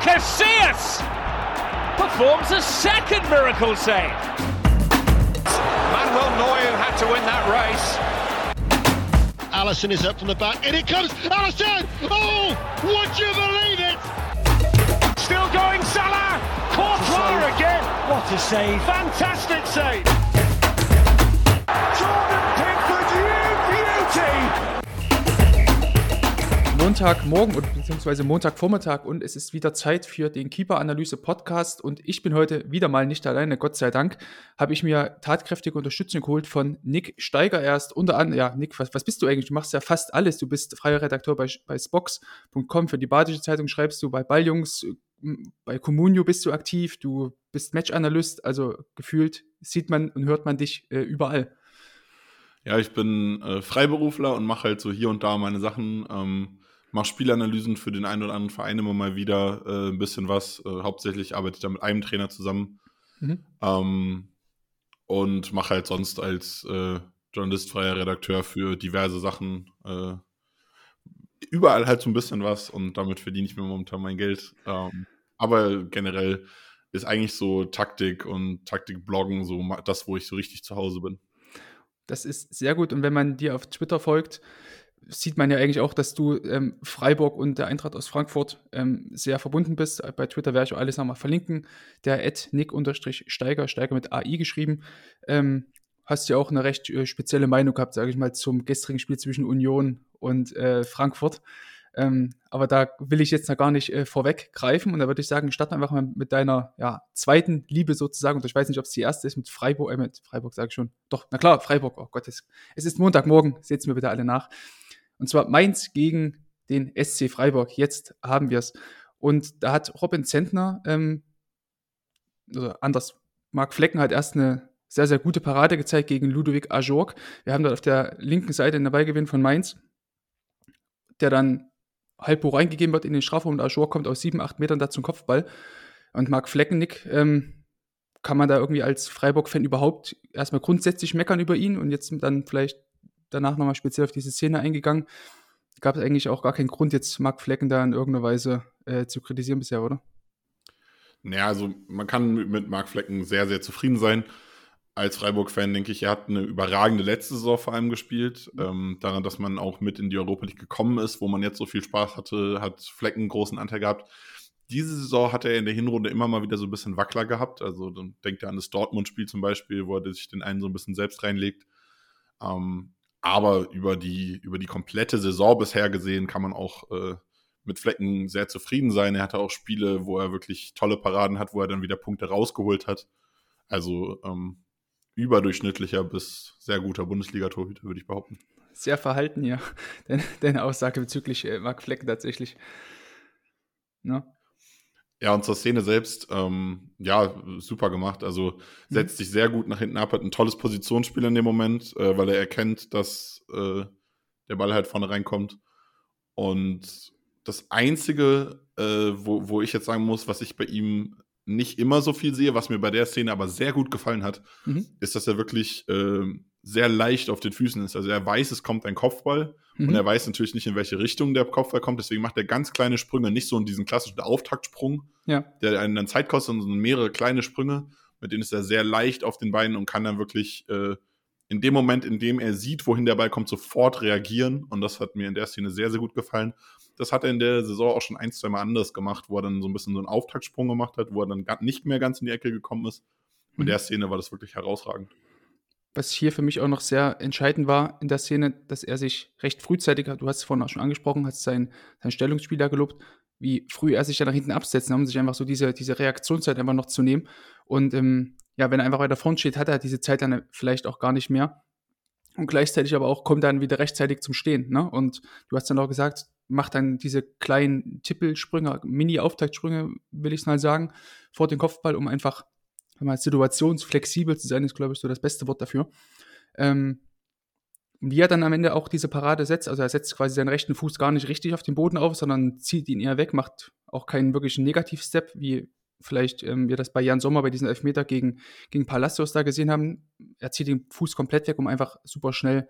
Casillas performs a second miracle save. Manuel Neuer had to win that race. Allison is up from the back, and it comes. Allison! Oh, would you believe it? Still going, Salah. Courtois again. What a save! Fantastic save. Montagmorgen oder beziehungsweise Montagvormittag und es ist wieder Zeit für den Keeper-Analyse-Podcast und ich bin heute wieder mal nicht alleine, Gott sei Dank, habe ich mir tatkräftige Unterstützung geholt von Nick Steiger erst, unter anderem, ja, Nick, was, was bist du eigentlich? Du machst ja fast alles, du bist freier Redakteur bei, bei Spox.com, für die Badische Zeitung schreibst du, bei Balljungs, bei Comunio bist du aktiv, du bist Match-Analyst, also gefühlt sieht man und hört man dich äh, überall. Ja, ich bin äh, Freiberufler und mache halt so hier und da meine Sachen. Ähm, mache Spielanalysen für den einen oder anderen Verein immer mal wieder äh, ein bisschen was. Äh, hauptsächlich arbeite ich da mit einem Trainer zusammen. Mhm. Ähm, und mache halt sonst als äh, Journalist, freier Redakteur für diverse Sachen äh, überall halt so ein bisschen was und damit verdiene ich mir momentan mein Geld. Ähm, aber generell ist eigentlich so Taktik und Taktikbloggen so das, wo ich so richtig zu Hause bin. Das ist sehr gut und wenn man dir auf Twitter folgt, sieht man ja eigentlich auch, dass du ähm, Freiburg und der Eintracht aus Frankfurt ähm, sehr verbunden bist. Bei Twitter werde ich auch alles nochmal verlinken. Der Ed Nick-Steiger, Steiger mit AI geschrieben. Ähm, hast ja auch eine recht äh, spezielle Meinung gehabt, sage ich mal, zum gestrigen Spiel zwischen Union und äh, Frankfurt. Ähm, aber da will ich jetzt noch gar nicht äh, vorweggreifen und da würde ich sagen, starten einfach mal mit deiner ja, zweiten Liebe sozusagen. Und ich weiß nicht, ob es die erste ist mit Freiburg, äh, mit Freiburg sage ich schon. Doch, na klar, Freiburg, oh Gott, es, es ist Montagmorgen, seht mir bitte alle nach. Und zwar Mainz gegen den SC Freiburg. Jetzt haben wir es. Und da hat Robin Zentner, ähm, also anders, Marc Flecken hat erst eine sehr, sehr gute Parade gezeigt gegen Ludovic Ajorg. Wir haben dort auf der linken Seite einen Beigewinn von Mainz, der dann halb hoch reingegeben wird in den Strafraum und Ajorg kommt aus sieben, acht Metern da zum Kopfball. Und Marc Fleckennick, ähm, kann man da irgendwie als Freiburg-Fan überhaupt erstmal grundsätzlich meckern über ihn und jetzt dann vielleicht danach nochmal speziell auf diese Szene eingegangen. Gab es eigentlich auch gar keinen Grund, jetzt Marc Flecken da in irgendeiner Weise äh, zu kritisieren bisher, oder? Naja, also man kann mit Marc Flecken sehr, sehr zufrieden sein. Als Freiburg-Fan denke ich, er hat eine überragende letzte Saison vor allem gespielt. Ähm, daran, dass man auch mit in die Europa League gekommen ist, wo man jetzt so viel Spaß hatte, hat Flecken einen großen Anteil gehabt. Diese Saison hat er in der Hinrunde immer mal wieder so ein bisschen Wackler gehabt. Also dann denkt er an das Dortmund-Spiel zum Beispiel, wo er sich den einen so ein bisschen selbst reinlegt. Ähm, aber über die, über die komplette Saison bisher gesehen kann man auch äh, mit Flecken sehr zufrieden sein. Er hatte auch Spiele, wo er wirklich tolle Paraden hat, wo er dann wieder Punkte rausgeholt hat. Also ähm, überdurchschnittlicher bis sehr guter Bundesliga-Torhüter, würde ich behaupten. Sehr verhalten, ja. Deine Aussage bezüglich äh, Marc Flecken tatsächlich. Ja. Ja, und zur Szene selbst, ähm, ja, super gemacht. Also mhm. setzt sich sehr gut nach hinten ab, hat ein tolles Positionsspiel in dem Moment, äh, weil er erkennt, dass äh, der Ball halt vorne reinkommt. Und das Einzige, äh, wo, wo ich jetzt sagen muss, was ich bei ihm nicht immer so viel sehe, was mir bei der Szene aber sehr gut gefallen hat, mhm. ist, dass er wirklich äh, sehr leicht auf den Füßen ist. Also er weiß, es kommt ein Kopfball mhm. und er weiß natürlich nicht, in welche Richtung der Kopfball kommt. Deswegen macht er ganz kleine Sprünge, nicht so in diesen klassischen Auftaktsprung, ja. der einen dann Zeit kostet, sondern mehrere kleine Sprünge. Mit denen ist er sehr leicht auf den Beinen und kann dann wirklich äh, in dem Moment, in dem er sieht, wohin der Ball kommt, sofort reagieren. Und das hat mir in der Szene sehr, sehr gut gefallen. Das hat er in der Saison auch schon ein, zwei Mal anders gemacht, wo er dann so ein bisschen so einen Auftaktsprung gemacht hat, wo er dann nicht mehr ganz in die Ecke gekommen ist. In mhm. der Szene war das wirklich herausragend was hier für mich auch noch sehr entscheidend war in der Szene, dass er sich recht frühzeitig, du hast es vorhin auch schon angesprochen, hast sein, sein Stellungsspiel gelobt, wie früh er sich da nach hinten absetzt, um sich einfach so diese, diese Reaktionszeit einfach noch zu nehmen. Und ähm, ja, wenn er einfach weiter vorn steht, hat er diese Zeit dann vielleicht auch gar nicht mehr. Und gleichzeitig aber auch kommt dann wieder rechtzeitig zum Stehen. Ne? Und du hast dann auch gesagt, macht dann diese kleinen Tippelsprünge, Mini-Auftaktsprünge, will ich es mal sagen, vor den Kopfball, um einfach mal, situationsflexibel zu sein, ist, glaube ich, so das beste Wort dafür. Ähm, wie er dann am Ende auch diese Parade setzt, also er setzt quasi seinen rechten Fuß gar nicht richtig auf den Boden auf, sondern zieht ihn eher weg, macht auch keinen wirklichen Negativstep, wie vielleicht ähm, wir das bei Jan Sommer bei diesem Elfmeter gegen, gegen Palacios da gesehen haben. Er zieht den Fuß komplett weg, um einfach super schnell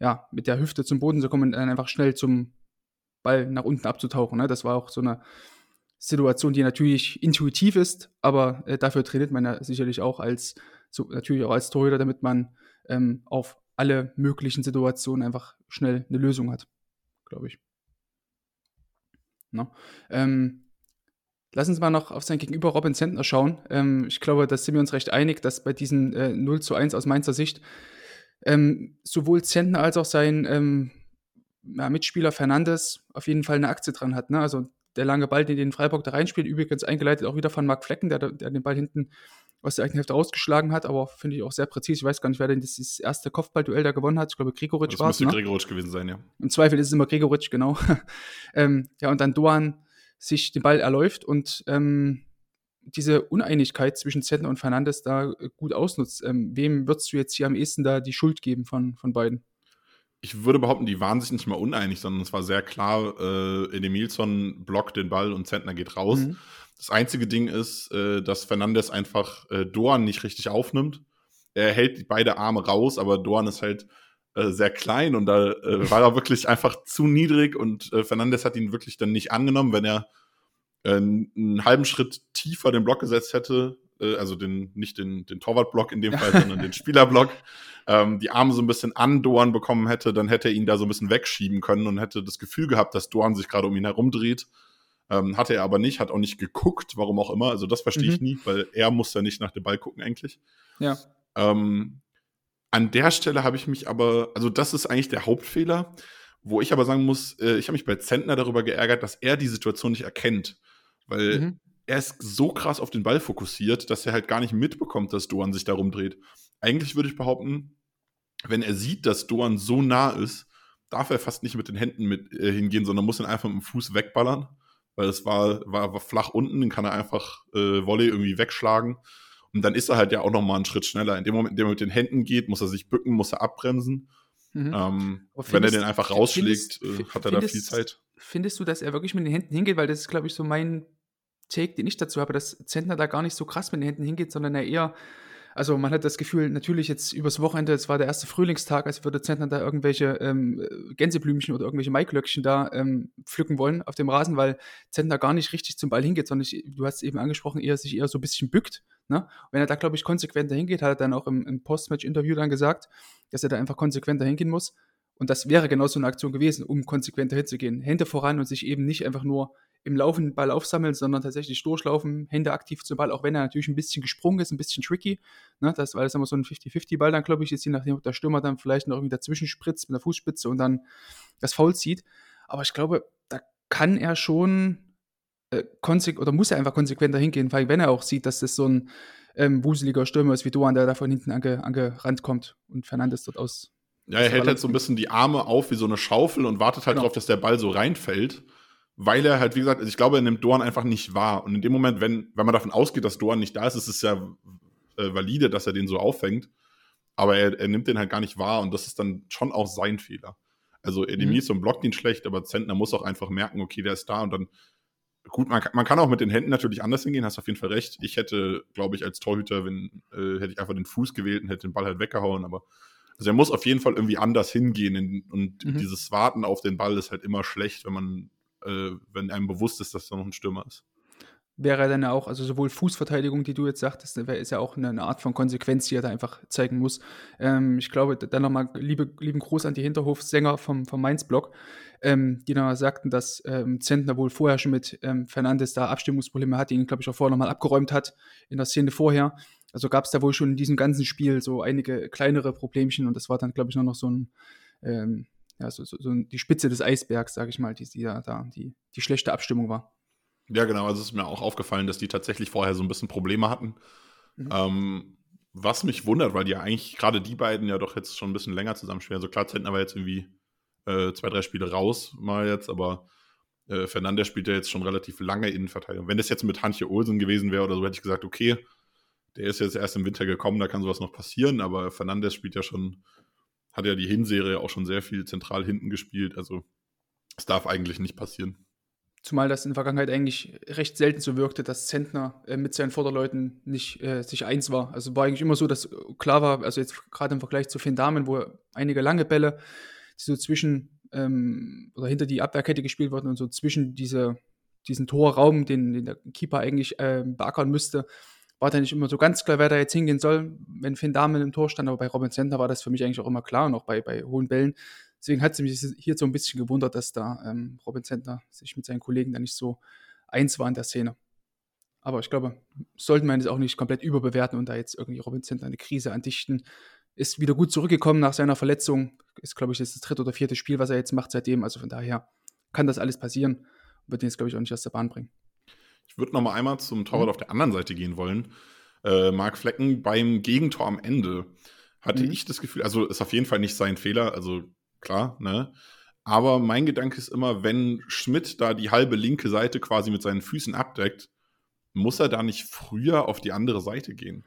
ja, mit der Hüfte zum Boden zu kommen und dann einfach schnell zum Ball nach unten abzutauchen. Ne? Das war auch so eine Situation, die natürlich intuitiv ist, aber äh, dafür trainiert man ja sicherlich auch als, so, natürlich auch als Torhüter, damit man ähm, auf alle möglichen Situationen einfach schnell eine Lösung hat, glaube ich. No? Ähm, lass uns mal noch auf sein Gegenüber Robin Zentner schauen. Ähm, ich glaube, da sind wir uns recht einig, dass bei diesen äh, 0 zu 1 aus Mainzer Sicht ähm, sowohl Zentner als auch sein ähm, ja, Mitspieler Fernandes auf jeden Fall eine Aktie dran hat. Ne? Also der lange Ball, den den Freiburg da reinspielt, übrigens eingeleitet auch wieder von Marc Flecken, der, der den Ball hinten aus der eigenen Hälfte rausgeschlagen hat, aber finde ich auch sehr präzise. Ich weiß gar nicht, wer denn das erste Kopfballduell da gewonnen hat. Ich glaube, Gregoritsch war es. Das müsste ne? Gregoritsch gewesen sein, ja. Im Zweifel ist es immer Gregoritsch, genau. ähm, ja, und dann Doan sich den Ball erläuft und ähm, diese Uneinigkeit zwischen Zentner und Fernandes da gut ausnutzt. Ähm, wem würdest du jetzt hier am ehesten da die Schuld geben von, von beiden? Ich würde behaupten, die waren sich nicht mal uneinig, sondern es war sehr klar, äh, Edemilson blockt den Ball und Zentner geht raus. Mhm. Das einzige Ding ist, äh, dass Fernandes einfach äh, Doan nicht richtig aufnimmt. Er hält beide Arme raus, aber Doan ist halt äh, sehr klein und da äh, war er wirklich einfach zu niedrig und äh, Fernandes hat ihn wirklich dann nicht angenommen. Wenn er äh, einen halben Schritt tiefer den Block gesetzt hätte, äh, also den, nicht den, den Torwartblock in dem Fall, sondern den Spielerblock, ähm, die Arme so ein bisschen an Doan bekommen hätte, dann hätte er ihn da so ein bisschen wegschieben können und hätte das Gefühl gehabt, dass Doan sich gerade um ihn herumdreht. Ähm, hatte er aber nicht, hat auch nicht geguckt, warum auch immer. Also das verstehe mhm. ich nie, weil er muss ja nicht nach dem Ball gucken eigentlich. Ja. Ähm, an der Stelle habe ich mich aber, also das ist eigentlich der Hauptfehler, wo ich aber sagen muss, äh, ich habe mich bei Zentner darüber geärgert, dass er die Situation nicht erkennt. Weil mhm er ist so krass auf den Ball fokussiert, dass er halt gar nicht mitbekommt, dass Doan sich darum dreht. Eigentlich würde ich behaupten, wenn er sieht, dass Doan so nah ist, darf er fast nicht mit den Händen mit äh, hingehen, sondern muss ihn einfach mit dem Fuß wegballern, weil es war, war, war flach unten, den kann er einfach äh, Volley irgendwie wegschlagen. Und dann ist er halt ja auch noch mal einen Schritt schneller. In dem Moment, in dem er mit den Händen geht, muss er sich bücken, muss er abbremsen. Mhm. Ähm, wenn er den einfach rausschlägt, findest, äh, hat er findest, da viel Zeit. Findest du, dass er wirklich mit den Händen hingeht? Weil das ist, glaube ich, so mein Take, den ich dazu habe, dass Zentner da gar nicht so krass mit den Händen hingeht, sondern er eher, also man hat das Gefühl, natürlich jetzt übers Wochenende, es war der erste Frühlingstag, als würde Zentner da irgendwelche ähm, Gänseblümchen oder irgendwelche Maiglöckchen da ähm, pflücken wollen auf dem Rasen, weil Zentner gar nicht richtig zum Ball hingeht, sondern ich, du hast es eben angesprochen, eher sich eher so ein bisschen bückt. Ne? wenn er da, glaube ich, konsequenter hingeht, hat er dann auch im, im Postmatch-Interview dann gesagt, dass er da einfach konsequenter hingehen muss. Und das wäre genau so eine Aktion gewesen, um konsequenter hinzugehen. Hände voran und sich eben nicht einfach nur im Laufen Ball aufsammeln, sondern tatsächlich durchlaufen, Hände aktiv zum Ball, auch wenn er natürlich ein bisschen gesprungen ist, ein bisschen tricky. Ne, das, weil das immer so ein 50-50-Ball dann, glaube ich, ist, je nachdem, ob der Stürmer dann vielleicht noch irgendwie dazwischen spritzt mit der Fußspitze und dann das Foul zieht. Aber ich glaube, da kann er schon äh, oder muss er einfach konsequenter hingehen, weil wenn er auch sieht, dass das so ein ähm, wuseliger Stürmer ist wie Doan, der da von hinten ange, angerannt kommt und Fernandes dort aus. Ja, er hält halt so ein bisschen die Arme auf wie so eine Schaufel und wartet halt genau. darauf, dass der Ball so reinfällt weil er halt, wie gesagt, also ich glaube, er nimmt Dorn einfach nicht wahr. Und in dem Moment, wenn, wenn man davon ausgeht, dass Dorn nicht da ist, ist es ja äh, valide, dass er den so auffängt. Aber er, er nimmt den halt gar nicht wahr und das ist dann schon auch sein Fehler. Also Edemies mhm. blockt ihn schlecht, aber Zentner muss auch einfach merken, okay, der ist da und dann gut, man, man, kann auch mit den Händen natürlich anders hingehen, hast auf jeden Fall recht. Ich hätte, glaube ich, als Torhüter, wenn, äh, hätte ich einfach den Fuß gewählt und hätte den Ball halt weggehauen, aber also er muss auf jeden Fall irgendwie anders hingehen in, und mhm. dieses Warten auf den Ball ist halt immer schlecht, wenn man äh, wenn einem bewusst ist, dass da noch ein Stürmer ist. Wäre dann ja auch, also sowohl Fußverteidigung, die du jetzt sagtest, ist ja auch eine, Art von Konsequenz, die er da einfach zeigen muss. Ähm, ich glaube, dann nochmal liebe, lieben Gruß an die Hinterhofsänger vom, vom Mainz-Blog, ähm, die dann sagten, dass ähm, Zentner wohl vorher schon mit ähm, Fernandes da Abstimmungsprobleme hatte, ihn, glaube ich, auch vorher nochmal abgeräumt hat in der Szene vorher. Also gab es da wohl schon in diesem ganzen Spiel so einige kleinere Problemchen und das war dann, glaube ich, nur noch so ein, ähm, ja, so, so, so die Spitze des Eisbergs, sage ich mal, die, die da die, die schlechte Abstimmung war. Ja, genau. Also es ist mir auch aufgefallen, dass die tatsächlich vorher so ein bisschen Probleme hatten. Mhm. Ähm, was mich wundert, weil die ja eigentlich gerade die beiden ja doch jetzt schon ein bisschen länger zusammenspielen. Also klar, Zentner war jetzt irgendwie äh, zwei, drei Spiele raus mal jetzt, aber äh, Fernandes spielt ja jetzt schon relativ lange Innenverteidigung. Wenn das jetzt mit Hantje Olsen gewesen wäre oder so, hätte ich gesagt, okay, der ist jetzt erst im Winter gekommen, da kann sowas noch passieren, aber Fernandes spielt ja schon hat ja die Hinserie auch schon sehr viel zentral hinten gespielt. Also es darf eigentlich nicht passieren. Zumal das in der Vergangenheit eigentlich recht selten so wirkte, dass Zentner äh, mit seinen Vorderleuten nicht äh, sich eins war. Also war eigentlich immer so, dass klar war, also jetzt gerade im Vergleich zu Damen, wo einige lange Bälle, die so zwischen ähm, oder hinter die Abwehrkette gespielt wurden und so zwischen diese, diesen Torraum, den, den der Keeper eigentlich äh, beackern müsste, war da nicht immer so ganz klar, wer da jetzt hingehen soll, wenn Finn Damen im Tor stand, aber bei Robin Center war das für mich eigentlich auch immer klar, noch bei, bei hohen Bällen. Deswegen hat es mich hier so ein bisschen gewundert, dass da ähm, Robin Center sich mit seinen Kollegen da nicht so eins war in der Szene. Aber ich glaube, sollten wir das auch nicht komplett überbewerten und da jetzt irgendwie Robin Center eine Krise andichten. Ist wieder gut zurückgekommen nach seiner Verletzung. Ist, glaube ich, das, das dritte oder vierte Spiel, was er jetzt macht seitdem. Also von daher kann das alles passieren. Wird ihn jetzt, glaube ich, auch nicht aus der Bahn bringen. Ich würde noch mal einmal zum Torwart mhm. auf der anderen Seite gehen wollen. Äh, Marc Flecken beim Gegentor am Ende hatte mhm. ich das Gefühl, also ist auf jeden Fall nicht sein Fehler, also klar, ne? Aber mein Gedanke ist immer, wenn Schmidt da die halbe linke Seite quasi mit seinen Füßen abdeckt, muss er da nicht früher auf die andere Seite gehen?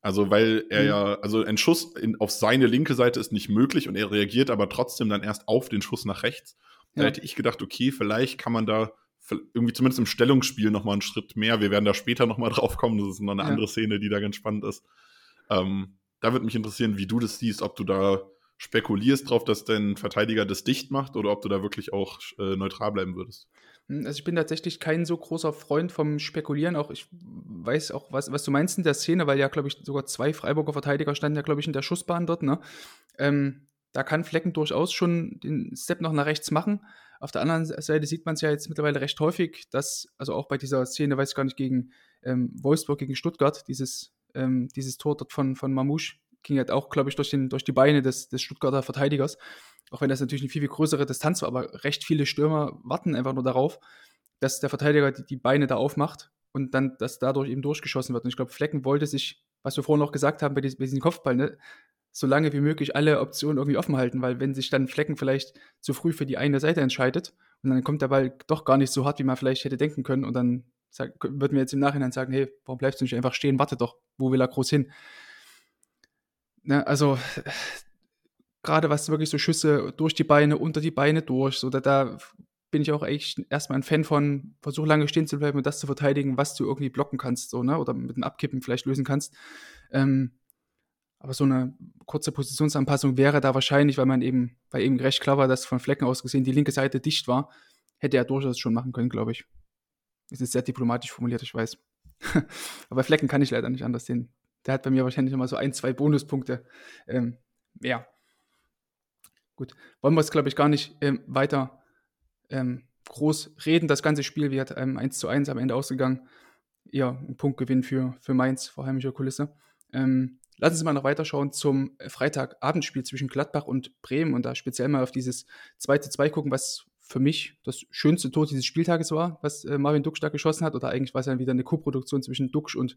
Also, weil er mhm. ja, also ein Schuss in, auf seine linke Seite ist nicht möglich und er reagiert aber trotzdem dann erst auf den Schuss nach rechts. Da ja. hätte ich gedacht, okay, vielleicht kann man da irgendwie zumindest im Stellungsspiel noch mal einen Schritt mehr. Wir werden da später noch mal drauf kommen. Das ist noch eine ja. andere Szene, die da ganz spannend ist. Ähm, da würde mich interessieren, wie du das siehst, ob du da spekulierst drauf, dass dein Verteidiger das dicht macht oder ob du da wirklich auch äh, neutral bleiben würdest. Hm, also ich bin tatsächlich kein so großer Freund vom Spekulieren. Auch ich weiß auch, was, was du meinst in der Szene, weil ja, glaube ich, sogar zwei Freiburger Verteidiger standen ja, glaube ich, in der Schussbahn dort. Ne? Ähm, da kann Flecken durchaus schon den Step noch nach rechts machen. Auf der anderen Seite sieht man es ja jetzt mittlerweile recht häufig, dass, also auch bei dieser Szene, weiß ich gar nicht, gegen ähm, Wolfsburg, gegen Stuttgart, dieses, ähm, dieses Tor dort von, von Mamouche ging halt auch, glaube ich, durch, den, durch die Beine des, des Stuttgarter Verteidigers. Auch wenn das natürlich eine viel, viel größere Distanz war, aber recht viele Stürmer warten einfach nur darauf, dass der Verteidiger die, die Beine da aufmacht und dann, dass dadurch eben durchgeschossen wird. Und ich glaube, Flecken wollte sich, was wir vorhin noch gesagt haben bei, diesem, Kopfball, ne, so lange wie möglich alle Optionen irgendwie offen halten, weil wenn sich dann Flecken vielleicht zu früh für die eine Seite entscheidet und dann kommt der Ball doch gar nicht so hart, wie man vielleicht hätte denken können und dann würden wir jetzt im Nachhinein sagen, hey, warum bleibst du nicht einfach stehen, warte doch, wo will er groß hin? Ne, also gerade was wirklich so Schüsse durch die Beine, unter die Beine durch, so da, da bin ich auch echt erstmal ein Fan von, versuch lange stehen zu bleiben und das zu verteidigen, was du irgendwie blocken kannst, so, ne? Oder mit dem Abkippen vielleicht lösen kannst. Ähm, aber so eine kurze Positionsanpassung wäre da wahrscheinlich, weil man eben, weil eben recht klar war, dass von Flecken aus gesehen die linke Seite dicht war, hätte er durchaus schon machen können, glaube ich. Das ist sehr diplomatisch formuliert, ich weiß. aber Flecken kann ich leider nicht anders sehen. Der hat bei mir wahrscheinlich immer so ein, zwei Bonuspunkte ähm, mehr. Gut, wollen wir es, glaube ich, gar nicht ähm, weiter ähm, groß reden. Das ganze Spiel wird ähm, 1 zu 1 am Ende ausgegangen. Ja, ein Punktgewinn für, für Mainz vor heimischer Kulisse. Ähm, Lassen Sie mal noch weiterschauen zum Freitagabendspiel zwischen Gladbach und Bremen und da speziell mal auf dieses 2 zu 2 gucken, was für mich das schönste Tor dieses Spieltages war, was äh, Marvin Duksch da geschossen hat. Oder eigentlich war es dann wieder eine Co-Produktion zwischen Duksch und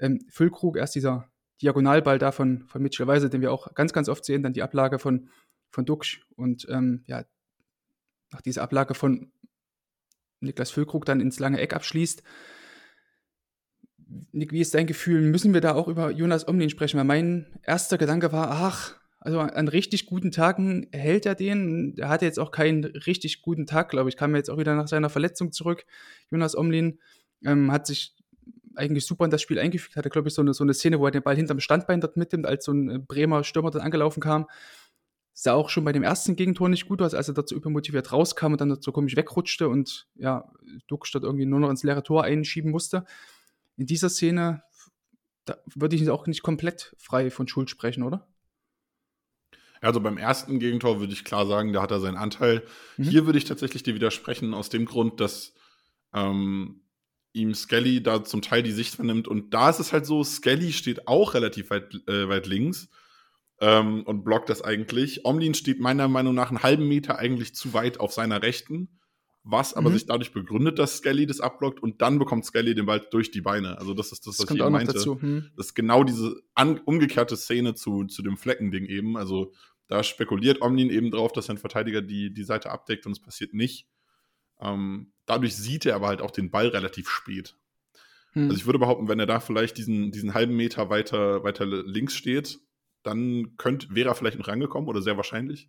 ähm, Füllkrug. Erst dieser Diagonalball da von, von Mitchell Weise, den wir auch ganz, ganz oft sehen, dann die Ablage von, von Duksch und ähm, ja, nach dieser Ablage von Niklas Füllkrug dann ins lange Eck abschließt. Nick, wie ist dein Gefühl? Müssen wir da auch über Jonas Omlin sprechen? Weil mein erster Gedanke war, ach, also an richtig guten Tagen hält er den. Er hatte jetzt auch keinen richtig guten Tag, glaube ich. Kam jetzt auch wieder nach seiner Verletzung zurück. Jonas Omlin ähm, hat sich eigentlich super in das Spiel eingefügt. Hatte, glaube ich, so eine, so eine Szene, wo er den Ball hinterm Standbein dort mitnimmt, als so ein Bremer Stürmer dann angelaufen kam. Sah auch schon bei dem ersten Gegentor nicht gut aus, als er dazu übermotiviert rauskam und dann so komisch wegrutschte und ja, Duck statt irgendwie nur noch ins leere Tor einschieben musste in dieser Szene würde ich auch nicht komplett frei von Schuld sprechen, oder? Also beim ersten Gegentor würde ich klar sagen, da hat er seinen Anteil. Mhm. Hier würde ich tatsächlich dir widersprechen, aus dem Grund, dass ähm, ihm Skelly da zum Teil die Sicht vernimmt. Und da ist es halt so, Skelly steht auch relativ weit, äh, weit links ähm, und blockt das eigentlich. Omlin steht meiner Meinung nach einen halben Meter eigentlich zu weit auf seiner Rechten was aber mhm. sich dadurch begründet, dass Skelly das abblockt und dann bekommt Skelly den Ball durch die Beine. Also das ist das, was das ich eben meinte. Hm. Das ist genau diese umgekehrte Szene zu, zu dem Fleckending eben. Also da spekuliert Omlin eben drauf, dass sein Verteidiger die, die Seite abdeckt und es passiert nicht. Ähm, dadurch sieht er aber halt auch den Ball relativ spät. Hm. Also ich würde behaupten, wenn er da vielleicht diesen, diesen halben Meter weiter, weiter links steht, dann könnt, wäre er vielleicht noch rangekommen oder sehr wahrscheinlich.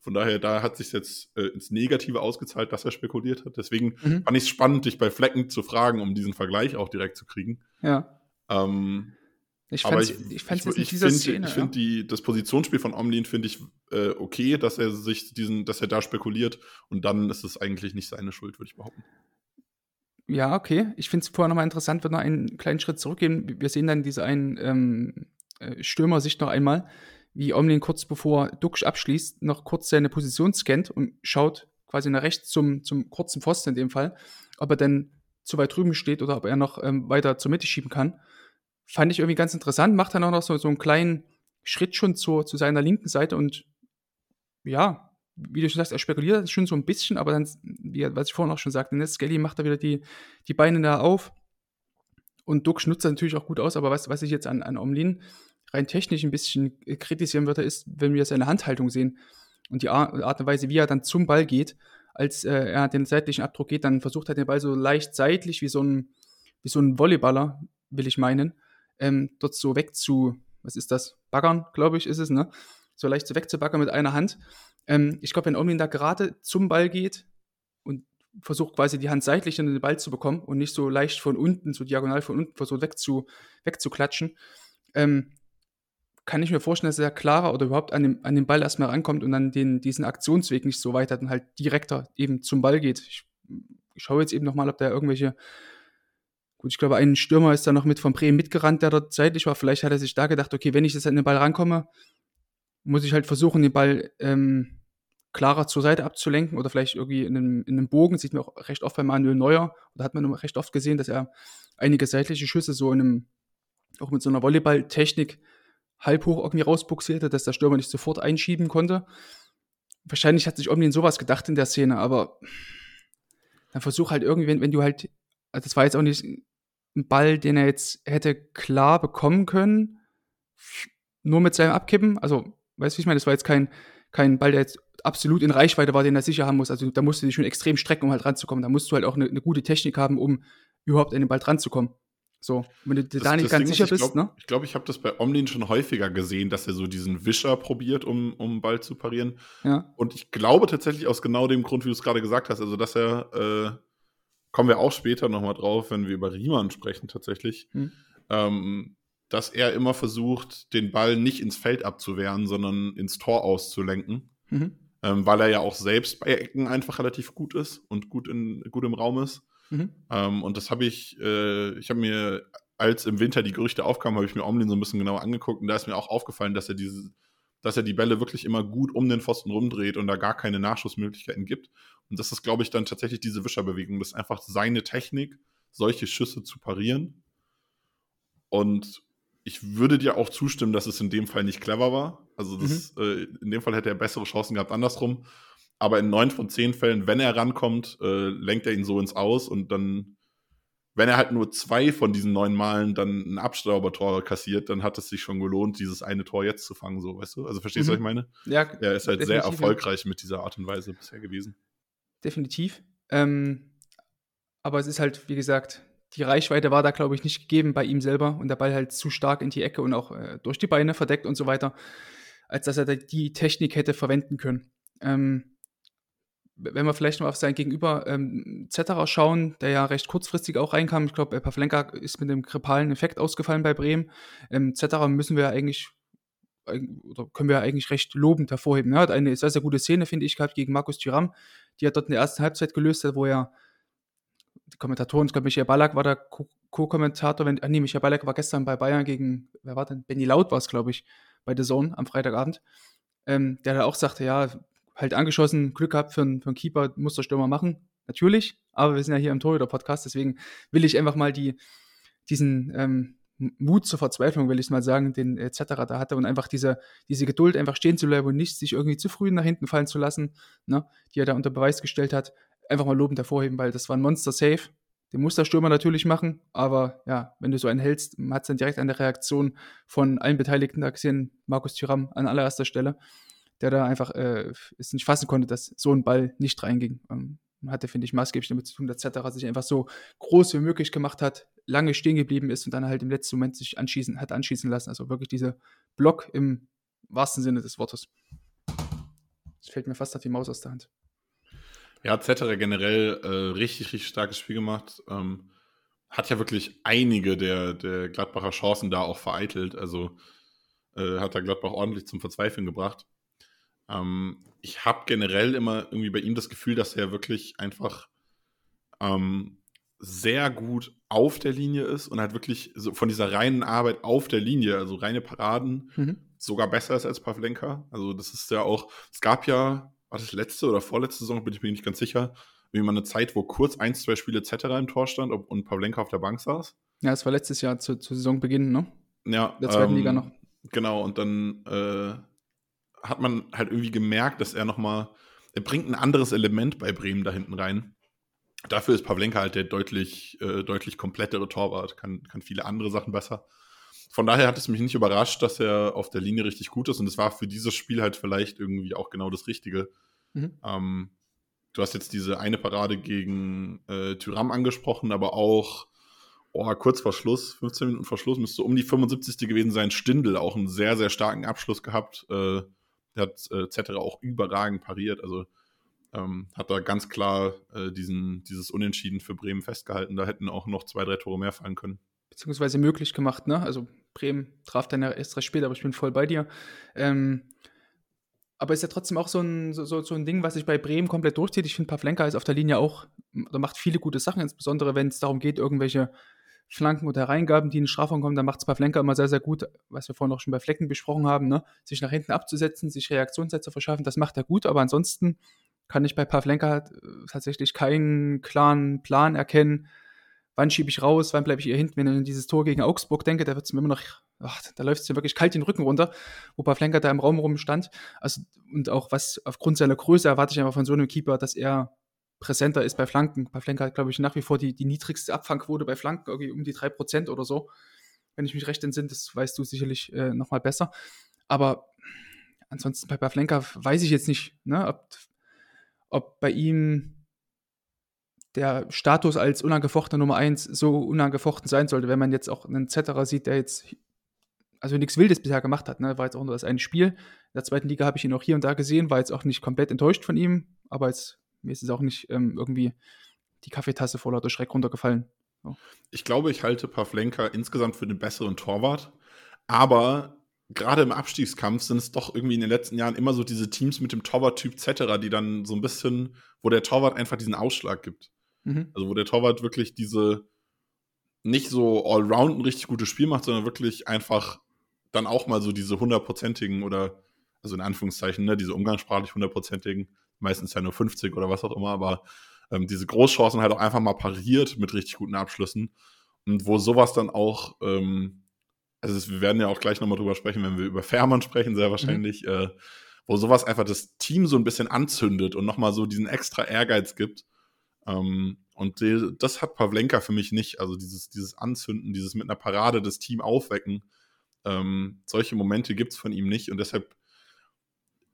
Von daher, da hat sich jetzt äh, ins Negative ausgezahlt, dass er spekuliert hat. Deswegen mhm. fand ich es spannend, dich bei Flecken zu fragen, um diesen Vergleich auch direkt zu kriegen. Ja. Ähm, ich fand ich, ich, ich, ich, ich finde ja. das Positionsspiel von Omlin finde ich äh, okay, dass er sich diesen, dass er da spekuliert und dann ist es eigentlich nicht seine Schuld, würde ich behaupten. Ja, okay. Ich finde es vorher nochmal interessant, wenn wir einen kleinen Schritt zurückgehen. Wir sehen dann diese einen ähm, äh, Stürmer-Sicht noch einmal, wie Omlin kurz bevor Duxch abschließt, noch kurz seine Position scannt und schaut quasi nach rechts zum, zum kurzen Pfosten in dem Fall, ob er denn zu weit drüben steht oder ob er noch ähm, weiter zur Mitte schieben kann. Fand ich irgendwie ganz interessant, macht dann auch noch so, so einen kleinen Schritt schon zu, zu seiner linken Seite und ja, wie du schon sagst, er spekuliert schon so ein bisschen, aber dann, wie, was ich vorhin auch schon sagte, ne, Skelly macht da wieder die, die Beine da auf und Duck schnutzt natürlich auch gut aus, aber was, was ich jetzt an, an Omlin rein technisch ein bisschen kritisieren würde, ist, wenn wir seine Handhaltung sehen und die Art und Weise, wie er dann zum Ball geht, als äh, er den seitlichen Abdruck geht, dann versucht er den Ball so leicht seitlich wie so ein, wie so ein Volleyballer, will ich meinen, ähm, dort so weg zu, was ist das? Baggern, glaube ich, ist es, ne? So leicht so wegzubaggern mit einer Hand. Ähm, ich glaube, wenn Omlin da gerade zum Ball geht und versucht quasi die Hand seitlich in den Ball zu bekommen und nicht so leicht von unten, so diagonal von unten versucht wegzu, wegzuklatschen, ähm, kann ich mir vorstellen, dass er klarer oder überhaupt an, dem, an den Ball erstmal rankommt und dann den, diesen Aktionsweg nicht so weit hat und halt direkter eben zum Ball geht. Ich, ich schaue jetzt eben nochmal, ob da irgendwelche Gut, ich glaube, ein Stürmer ist da noch mit von Bremen mitgerannt, der dort seitlich war. Vielleicht hat er sich da gedacht, okay, wenn ich jetzt an den Ball rankomme, muss ich halt versuchen, den Ball ähm, klarer zur Seite abzulenken oder vielleicht irgendwie in einem, in einem Bogen. Sieht man auch recht oft bei Manuel Neuer oder hat man recht oft gesehen, dass er einige seitliche Schüsse so in einem, auch mit so einer Volleyballtechnik halb hoch irgendwie rausbuxierte, dass der Stürmer nicht sofort einschieben konnte. Wahrscheinlich hat sich Omlin sowas gedacht in der Szene, aber dann versuch halt irgendwie, wenn, wenn du halt, also das war jetzt auch nicht ein Ball, den er jetzt hätte klar bekommen können, nur mit seinem Abkippen, also, weißt du, wie ich meine, das war jetzt kein, kein Ball, der jetzt absolut in Reichweite war, den er sicher haben muss. Also da musst du dich schon extrem strecken, um halt ranzukommen. Da musst du halt auch eine, eine gute Technik haben, um überhaupt an den Ball dran zu kommen. So, wenn du das, da nicht ganz Ding sicher ist, bist, glaub, ne? Ich glaube, ich habe das bei Omlin schon häufiger gesehen, dass er so diesen Wischer probiert, um, um Ball zu parieren. Ja. Und ich glaube tatsächlich aus genau dem Grund, wie du es gerade gesagt hast, also dass er, äh, kommen wir auch später nochmal drauf, wenn wir über Riemann sprechen tatsächlich, hm. ähm, dass er immer versucht, den Ball nicht ins Feld abzuwehren, sondern ins Tor auszulenken. Mhm ähm, weil er ja auch selbst bei Ecken einfach relativ gut ist und gut, in, gut im Raum ist. Mhm. Ähm, und das habe ich, äh, ich habe mir, als im Winter die Gerüchte aufkamen, habe ich mir Omlin so ein bisschen genauer angeguckt und da ist mir auch aufgefallen, dass er diese, dass er die Bälle wirklich immer gut um den Pfosten rumdreht und da gar keine Nachschussmöglichkeiten gibt. Und das ist, glaube ich, dann tatsächlich diese Wischerbewegung. Das ist einfach seine Technik, solche Schüsse zu parieren. Und ich würde dir auch zustimmen, dass es in dem Fall nicht clever war. Also das, mhm. äh, in dem Fall hätte er bessere Chancen gehabt, andersrum. Aber in neun von zehn Fällen, wenn er rankommt, äh, lenkt er ihn so ins Aus und dann, wenn er halt nur zwei von diesen neun Malen dann ein Abstaubertor kassiert, dann hat es sich schon gelohnt, dieses eine Tor jetzt zu fangen, so, weißt du? Also verstehst du, mhm. was ich meine? Ja. Er ist halt sehr erfolgreich mit dieser Art und Weise bisher gewesen. Definitiv. Ähm, aber es ist halt, wie gesagt, die Reichweite war da, glaube ich, nicht gegeben bei ihm selber und der Ball halt zu stark in die Ecke und auch äh, durch die Beine verdeckt und so weiter, als dass er die Technik hätte verwenden können. Ähm, wenn wir vielleicht noch auf sein Gegenüber ähm, Zetterer schauen, der ja recht kurzfristig auch reinkam, ich glaube, Pavlenka ist mit einem grippalen Effekt ausgefallen bei Bremen. Ähm, Zetterer müssen wir eigentlich oder können wir eigentlich recht lobend hervorheben. Er hat eine sehr, sehr gute Szene, finde ich, gehabt gegen Markus Thuram, die er dort in der ersten Halbzeit gelöst hat, wo er die Kommentatoren, ich glaube, Michael Ballack war der Co-Kommentator, wenn, ah, nee, Michael Ballack war gestern bei Bayern gegen, wer war denn? Benny Laut war es, glaube ich, bei The Zone am Freitagabend, ähm, der da auch sagte, ja, halt angeschossen, Glück gehabt für, einen, für einen Keeper, muss der Stürmer machen, natürlich, aber wir sind ja hier im Torhüter-Podcast, deswegen will ich einfach mal die, diesen ähm, Mut zur Verzweiflung, will ich mal sagen, den etc. da hatte und einfach diese, diese Geduld einfach stehen zu bleiben und nicht sich irgendwie zu früh nach hinten fallen zu lassen, ne, die er da unter Beweis gestellt hat, einfach mal lobend hervorheben, weil das war ein Monster-Safe. Den muss der Stürmer natürlich machen, aber ja, wenn du so einen hältst, hat es dann direkt eine Reaktion von allen Beteiligten da gesehen, Markus Thüram an allererster Stelle, der da einfach äh, es nicht fassen konnte, dass so ein Ball nicht reinging. Ähm, hatte, finde ich, maßgeblich damit zu tun, dass Zetterer sich einfach so groß wie möglich gemacht hat, lange stehen geblieben ist und dann halt im letzten Moment sich anschießen, hat anschießen lassen. Also wirklich dieser Block im wahrsten Sinne des Wortes. Es fällt mir fast auf die Maus aus der Hand. Ja, Zetterer generell äh, richtig, richtig starkes Spiel gemacht. Ähm, hat ja wirklich einige der, der Gladbacher Chancen da auch vereitelt. Also äh, hat er Gladbach ordentlich zum Verzweifeln gebracht. Ähm, ich habe generell immer irgendwie bei ihm das Gefühl, dass er wirklich einfach ähm, sehr gut auf der Linie ist und halt wirklich so von dieser reinen Arbeit auf der Linie, also reine Paraden, mhm. sogar besser ist als Pavlenka. Also das ist ja auch, es gab ja, war das letzte oder vorletzte Saison, bin ich mir nicht ganz sicher, wie man eine Zeit, wo kurz ein, zwei Spiele etc. im Tor stand und Pavlenka auf der Bank saß. Ja, es war letztes Jahr zu, zu Saisonbeginn, ne? Ja. Der zweiten ähm, Liga noch. Genau, und dann äh, hat man halt irgendwie gemerkt, dass er nochmal, er bringt ein anderes Element bei Bremen da hinten rein. Dafür ist Pavlenka halt der deutlich, äh, deutlich komplettere Torwart, kann, kann viele andere Sachen besser. Von daher hat es mich nicht überrascht, dass er auf der Linie richtig gut ist und es war für dieses Spiel halt vielleicht irgendwie auch genau das Richtige. Mhm. Ähm, du hast jetzt diese eine Parade gegen äh, Tyram angesprochen, aber auch oh, kurz vor Schluss, 15 Minuten vor Schluss, müsste um die 75. gewesen sein. Stindel auch einen sehr, sehr starken Abschluss gehabt. Äh, der hat äh, etc. auch überragend pariert. Also ähm, hat da ganz klar äh, diesen, dieses Unentschieden für Bremen festgehalten. Da hätten auch noch zwei, drei Tore mehr fallen können. Beziehungsweise möglich gemacht, ne? Also Bremen traf dann ja erst recht spät, aber ich bin voll bei dir. Ähm, aber ist ja trotzdem auch so ein, so, so ein Ding, was sich bei Bremen komplett durchzieht. Ich finde, Pavlenka ist auf der Linie auch, oder macht viele gute Sachen, insbesondere wenn es darum geht, irgendwelche Flanken oder Reingaben, die in den Strafraum kommen, dann macht es Pavlenka immer sehr, sehr gut, was wir vorhin auch schon bei Flecken besprochen haben, ne? sich nach hinten abzusetzen, sich Reaktionssätze verschaffen, das macht er gut, aber ansonsten kann ich bei Pavlenka äh, tatsächlich keinen klaren Plan erkennen, wann schiebe ich raus, wann bleibe ich hier hinten, wenn ich an dieses Tor gegen Augsburg denke, da wird es mir immer noch, ach, da läuft es mir wirklich kalt den Rücken runter, wo Pavlenka da im Raum rumstand. Also, und auch was aufgrund seiner Größe erwarte ich einfach von so einem Keeper, dass er präsenter ist bei Flanken. Pavlenka hat, glaube ich, nach wie vor die, die niedrigste Abfangquote bei Flanken, irgendwie um die 3% oder so. Wenn ich mich recht entsinne, das weißt du sicherlich äh, nochmal besser. Aber ansonsten bei Pavlenka weiß ich jetzt nicht, ne, ob ob bei ihm der Status als unangefochtener Nummer 1 so unangefochten sein sollte, wenn man jetzt auch einen Zetterer sieht, der jetzt also nichts Wildes bisher gemacht hat. Ne? War jetzt auch nur das eine Spiel. In der zweiten Liga habe ich ihn auch hier und da gesehen, war jetzt auch nicht komplett enttäuscht von ihm, aber jetzt, mir ist es auch nicht ähm, irgendwie die Kaffeetasse vor lauter Schreck runtergefallen. So. Ich glaube, ich halte Pavlenka insgesamt für den besseren Torwart, aber gerade im Abstiegskampf sind es doch irgendwie in den letzten Jahren immer so diese Teams mit dem Torwart-Typ Zetterer, die dann so ein bisschen, wo der Torwart einfach diesen Ausschlag gibt. Mhm. Also wo der Torwart wirklich diese nicht so allround ein richtig gutes Spiel macht, sondern wirklich einfach dann auch mal so diese hundertprozentigen oder, also in Anführungszeichen, ne, diese umgangssprachlich hundertprozentigen, meistens ja nur 50 oder was auch immer, aber ähm, diese Großchancen halt auch einfach mal pariert mit richtig guten Abschlüssen. Und wo sowas dann auch ähm, also es, wir werden ja auch gleich nochmal drüber sprechen, wenn wir über Fährmann sprechen, sehr mhm. wahrscheinlich, mhm. äh, wo sowas einfach das Team so ein bisschen anzündet und nochmal so diesen extra Ehrgeiz gibt. Ähm, und die, das hat Pavlenka für mich nicht. Also dieses, dieses Anzünden, dieses mit einer Parade das Team aufwecken. Ähm, solche Momente gibt es von ihm nicht. Und deshalb,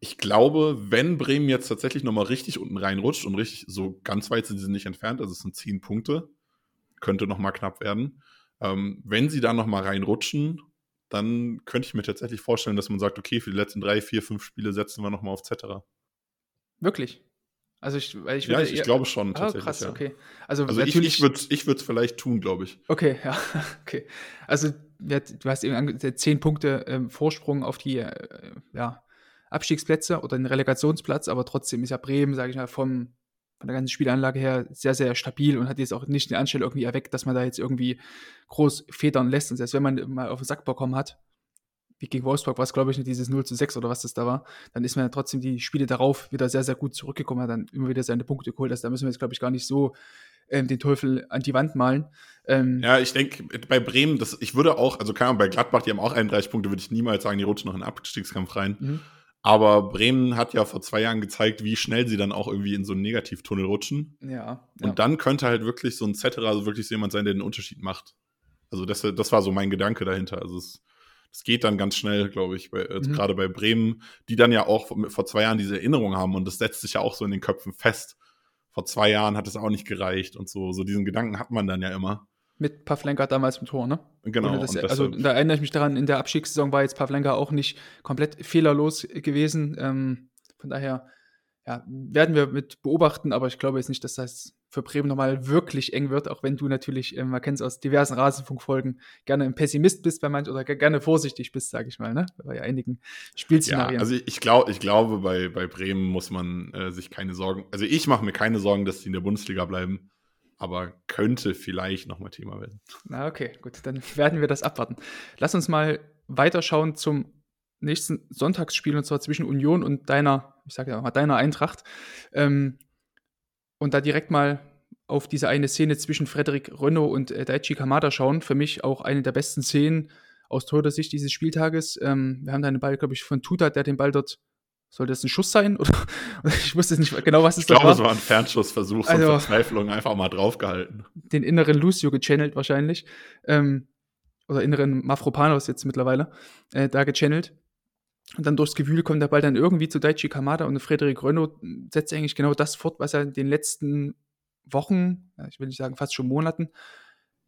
ich glaube, wenn Bremen jetzt tatsächlich nochmal richtig unten reinrutscht und richtig, so ganz weit sind sie nicht entfernt, also es sind zehn Punkte, könnte nochmal knapp werden ähm, wenn sie da nochmal reinrutschen, dann könnte ich mir tatsächlich vorstellen, dass man sagt, okay, für die letzten drei, vier, fünf Spiele setzen wir nochmal auf Zetterer. Wirklich? Also ich, weil ich ja, ich, ich glaube schon ah, tatsächlich. Krass, ja. okay. Also, also ich, ich würde es ich vielleicht tun, glaube ich. Okay, ja, okay. Also du hast eben zehn Punkte ähm, Vorsprung auf die äh, ja, Abstiegsplätze oder den Relegationsplatz, aber trotzdem ist ja Bremen, sage ich mal, vom von der ganzen Spielanlage her sehr, sehr stabil und hat jetzt auch nicht den Anstelle irgendwie erweckt, dass man da jetzt irgendwie groß federn lässt. Und selbst wenn man mal auf den Sack bekommen hat, wie gegen Wolfsburg war es, glaube ich, nicht dieses 0 zu 6 oder was das da war, dann ist man ja trotzdem die Spiele darauf wieder sehr, sehr gut zurückgekommen, hat dann immer wieder seine Punkte geholt. Also da müssen wir jetzt, glaube ich, gar nicht so ähm, den Teufel an die Wand malen. Ähm, ja, ich denke, bei Bremen, das, ich würde auch, also man bei Gladbach, die haben auch 31 Punkte, würde ich niemals sagen, die rutschen noch in den Abstiegskampf rein. Mhm. Aber Bremen hat ja vor zwei Jahren gezeigt, wie schnell sie dann auch irgendwie in so einen Negativtunnel rutschen. Ja. Und ja. dann könnte halt wirklich so ein Zetterer also wirklich so jemand sein, der den Unterschied macht. Also das, das war so mein Gedanke dahinter. Also es, es geht dann ganz schnell, glaube ich, bei, äh, mhm. gerade bei Bremen, die dann ja auch vor zwei Jahren diese Erinnerung haben und das setzt sich ja auch so in den Köpfen fest. Vor zwei Jahren hat es auch nicht gereicht und so. So diesen Gedanken hat man dann ja immer mit Pavlenka damals im Tor, ne? Genau. Das, also da erinnere ich mich daran, in der Abstiegssaison war jetzt Pavlenka auch nicht komplett fehlerlos gewesen. Ähm, von daher ja, werden wir mit beobachten, aber ich glaube jetzt nicht, dass das für Bremen nochmal wirklich eng wird, auch wenn du natürlich, ähm, man kennt es aus diversen Rasenfunkfolgen, gerne ein Pessimist bist bei manchen oder gerne vorsichtig bist, sage ich mal, ne? Bei einigen Spielszenarien. Ja, also ich, glaub, ich glaube, bei, bei Bremen muss man äh, sich keine Sorgen, also ich mache mir keine Sorgen, dass sie in der Bundesliga bleiben. Aber könnte vielleicht nochmal Thema werden. Na, okay, gut, dann werden wir das abwarten. Lass uns mal weiterschauen zum nächsten Sonntagsspiel und zwar zwischen Union und deiner, ich sage ja mal, deiner Eintracht. Ähm, und da direkt mal auf diese eine Szene zwischen Frederik Renault und äh, Daichi Kamada schauen. Für mich auch eine der besten Szenen aus Tordersicht dieses Spieltages. Ähm, wir haben da einen Ball, glaube ich, von Tuta, der den Ball dort sollte das ein Schuss sein? Oder, ich wusste nicht genau, was es ich glaube, war. es war ein Fernschussversuch, also, Verzweiflung einfach mal draufgehalten. Den inneren Lucio gechannelt wahrscheinlich. Ähm, oder inneren Mafropanos jetzt mittlerweile, äh, da gechannelt. Und dann durchs Gewühl kommt der Ball dann irgendwie zu Daichi Kamada und Frederik Renault setzt eigentlich genau das fort, was er in den letzten Wochen, ich will nicht sagen fast schon Monaten,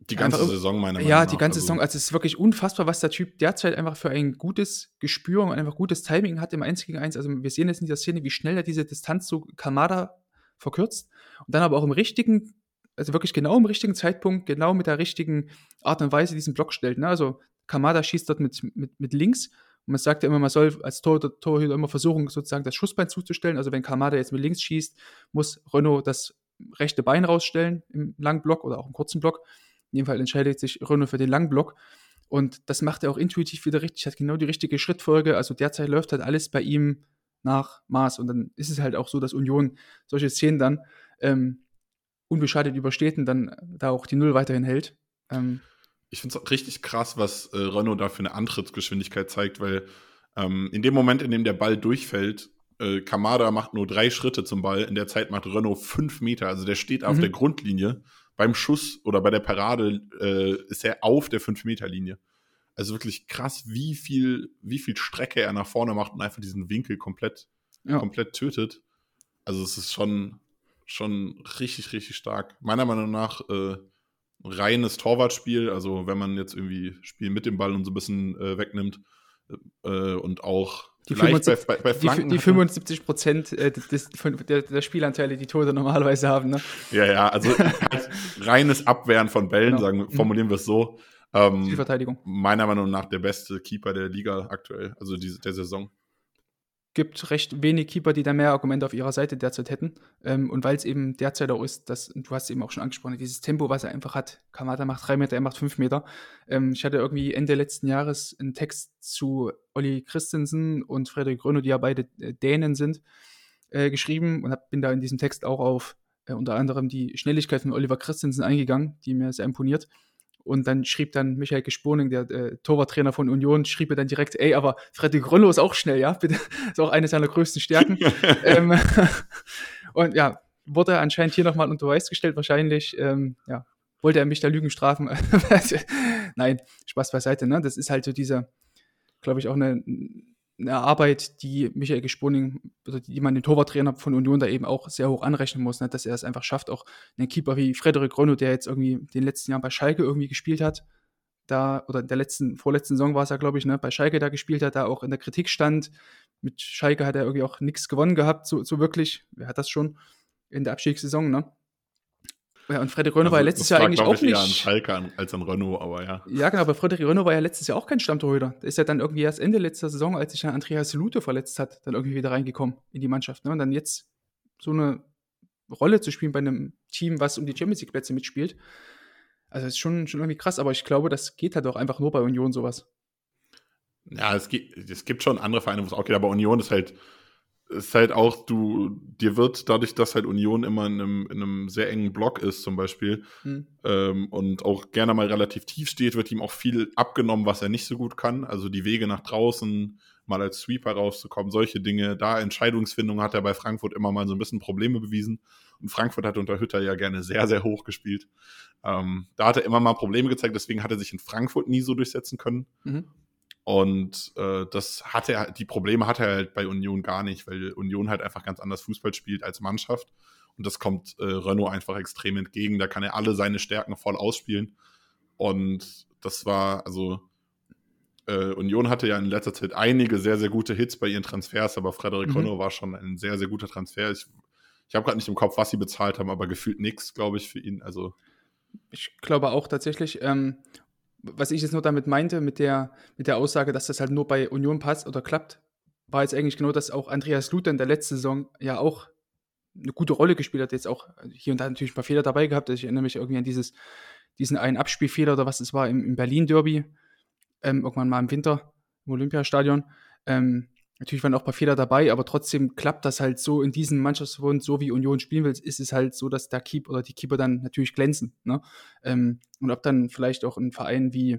die ganze einfach, Saison, meiner Meinung Ja, die ganze also. Saison. Also es ist wirklich unfassbar, was der Typ derzeit einfach für ein gutes Gespür und einfach gutes Timing hat im 1 gegen 1. Also wir sehen jetzt in dieser Szene, wie schnell er diese Distanz zu Kamada verkürzt und dann aber auch im richtigen, also wirklich genau im richtigen Zeitpunkt, genau mit der richtigen Art und Weise diesen Block stellt. Ne? Also Kamada schießt dort mit, mit, mit links und man sagt ja immer, man soll als Tor, Torhüter immer versuchen, sozusagen das Schussbein zuzustellen. Also wenn Kamada jetzt mit links schießt, muss Renault das rechte Bein rausstellen im langen Block oder auch im kurzen Block. In dem Fall entscheidet sich Renault für den langen Block. Und das macht er auch intuitiv wieder richtig, hat genau die richtige Schrittfolge. Also derzeit läuft halt alles bei ihm nach Maß. Und dann ist es halt auch so, dass Union solche Szenen dann ähm, unbeschadet übersteht und dann da auch die Null weiterhin hält. Ähm, ich finde es auch richtig krass, was äh, Renault da für eine Antrittsgeschwindigkeit zeigt, weil ähm, in dem Moment, in dem der Ball durchfällt, äh, Kamada macht nur drei Schritte zum Ball, in der Zeit macht Renault fünf Meter. Also der steht auf mhm. der Grundlinie beim Schuss oder bei der Parade äh, ist er auf der 5-Meter-Linie. Also wirklich krass, wie viel, wie viel Strecke er nach vorne macht und einfach diesen Winkel komplett, ja. komplett tötet. Also es ist schon, schon richtig, richtig stark. Meiner Meinung nach äh, reines Torwartspiel. Also wenn man jetzt irgendwie Spiel mit dem Ball und so ein bisschen äh, wegnimmt äh, und auch die, 75, bei, bei die, die 75 Prozent äh, des, der, der, Spielanteile, die Tore normalerweise haben. Ne? Ja, ja, also halt reines Abwehren von Bällen, genau. sagen, formulieren wir es so. Ähm, Verteidigung. Meiner Meinung nach der beste Keeper der Liga aktuell, also diese, der Saison gibt recht wenig Keeper, die da mehr Argumente auf ihrer Seite derzeit hätten. Ähm, und weil es eben derzeit auch ist, dass, du hast es eben auch schon angesprochen, dieses Tempo, was er einfach hat. Kamada macht drei Meter, er macht fünf Meter. Ähm, ich hatte irgendwie Ende letzten Jahres einen Text zu Olli Christensen und Frederik Grönow, die ja beide äh, Dänen sind, äh, geschrieben und hab, bin da in diesem Text auch auf äh, unter anderem die Schnelligkeit von Oliver Christensen eingegangen, die mir sehr imponiert. Und dann schrieb dann Michael Gesponing, der äh, Torwarttrainer von Union, schrieb mir dann direkt, ey, aber Freddy Grönlo ist auch schnell, ja, bitte. ist auch eine seiner größten Stärken. ähm, und ja, wurde anscheinend hier nochmal unter Beweis gestellt, wahrscheinlich, ähm, ja, wollte er mich da Lügen strafen. Nein, Spaß beiseite, ne? Das ist halt so dieser, glaube ich, auch eine, eine Arbeit, die Michael Gesponing, also die man den Torwarttrainer von Union da eben auch sehr hoch anrechnen muss, ne? dass er es einfach schafft, auch einen Keeper wie Frederik Ronno, der jetzt irgendwie den letzten Jahren bei Schalke irgendwie gespielt hat, da, oder in der letzten, vorletzten Saison war es ja, glaube ich, ne, bei Schalke da gespielt hat, da auch in der Kritik stand. Mit Schalke hat er irgendwie auch nichts gewonnen gehabt, so, so wirklich. Wer hat das schon in der Abstiegssaison, ne? Ja, und Frederik Renault also, war ja letztes Jahr eigentlich auch nicht. Eher an Schalke als an Renault, aber ja. Ja, genau, aber Frederik Renault war ja letztes Jahr auch kein Stammtorhüter. Der ist ja dann irgendwie erst Ende letzter Saison, als sich dann Andreas Lute verletzt hat, dann irgendwie wieder reingekommen in die Mannschaft. Ne? Und dann jetzt so eine Rolle zu spielen bei einem Team, was um die Champions League Plätze mitspielt. Also ist schon, schon irgendwie krass, aber ich glaube, das geht halt auch einfach nur bei Union sowas. Ja, es gibt, es gibt schon andere Vereine, wo es auch geht, aber Union ist halt ist halt auch, du, dir wird dadurch, dass halt Union immer in einem, in einem sehr engen Block ist, zum Beispiel, hm. ähm, und auch gerne mal relativ tief steht, wird ihm auch viel abgenommen, was er nicht so gut kann. Also die Wege nach draußen, mal als Sweeper rauszukommen, solche Dinge. Da Entscheidungsfindung hat er bei Frankfurt immer mal so ein bisschen Probleme bewiesen. Und Frankfurt hat unter Hütter ja gerne sehr, sehr hoch gespielt. Ähm, da hat er immer mal Probleme gezeigt, deswegen hat er sich in Frankfurt nie so durchsetzen können. Mhm. Und äh, das hatte er, die Probleme hat er halt bei Union gar nicht, weil Union halt einfach ganz anders Fußball spielt als Mannschaft. Und das kommt äh, Renault einfach extrem entgegen. Da kann er alle seine Stärken voll ausspielen. Und das war, also äh, Union hatte ja in letzter Zeit einige sehr, sehr gute Hits bei ihren Transfers, aber Frederik mhm. Renault war schon ein sehr, sehr guter Transfer. Ich, ich habe gerade nicht im Kopf, was sie bezahlt haben, aber gefühlt nichts, glaube ich, für ihn. Also ich glaube auch tatsächlich. Ähm, was ich jetzt nur damit meinte, mit der, mit der Aussage, dass das halt nur bei Union passt oder klappt, war jetzt eigentlich genau, dass auch Andreas Luther in der letzten Saison ja auch eine gute Rolle gespielt hat. Jetzt auch hier und da natürlich ein paar Fehler dabei gehabt. Ich erinnere mich irgendwie an dieses, diesen einen Abspielfehler oder was es war im, im Berlin-Derby, ähm, irgendwann mal im Winter im Olympiastadion. Ähm, natürlich waren auch ein paar Fehler dabei, aber trotzdem klappt das halt so in diesem Mannschaftsverbund, so wie Union spielen will, ist es halt so, dass der Keeper oder die Keeper dann natürlich glänzen. Ne? Ähm, und ob dann vielleicht auch ein Verein wie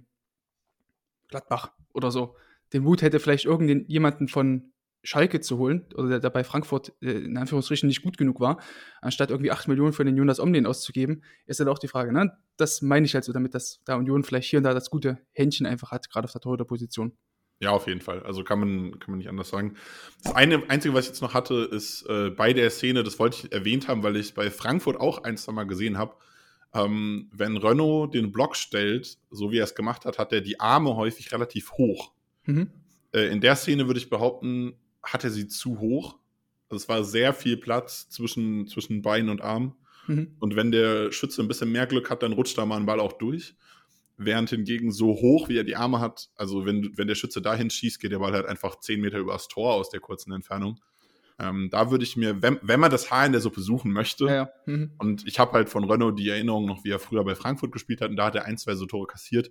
Gladbach oder so den Mut hätte, vielleicht irgendjemanden von Schalke zu holen, oder der, bei Frankfurt äh, in Anführungsstrichen nicht gut genug war, anstatt irgendwie 8 Millionen für den Jonas Omlin auszugeben, ist halt auch die Frage. Ne? Das meine ich halt so damit, dass da Union vielleicht hier und da das gute Händchen einfach hat, gerade auf der Torhüterposition. Ja, auf jeden Fall. Also kann man, kann man nicht anders sagen. Das eine, Einzige, was ich jetzt noch hatte, ist äh, bei der Szene, das wollte ich erwähnt haben, weil ich bei Frankfurt auch eins mal gesehen habe. Ähm, wenn Renault den Block stellt, so wie er es gemacht hat, hat er die Arme häufig relativ hoch. Mhm. Äh, in der Szene würde ich behaupten, hat er sie zu hoch. Also es war sehr viel Platz zwischen, zwischen Bein und Arm. Mhm. Und wenn der Schütze ein bisschen mehr Glück hat, dann rutscht da mal ein Ball auch durch. Während hingegen so hoch, wie er die Arme hat, also wenn, wenn der Schütze dahin schießt, geht der Ball halt einfach 10 Meter übers Tor aus der kurzen Entfernung. Ähm, da würde ich mir, wenn, wenn man das Haar in der Suppe suchen möchte, ja, ja. Mhm. und ich habe halt von Renault die Erinnerung noch, wie er früher bei Frankfurt gespielt hat, und da hat er ein, zwei so Tore kassiert,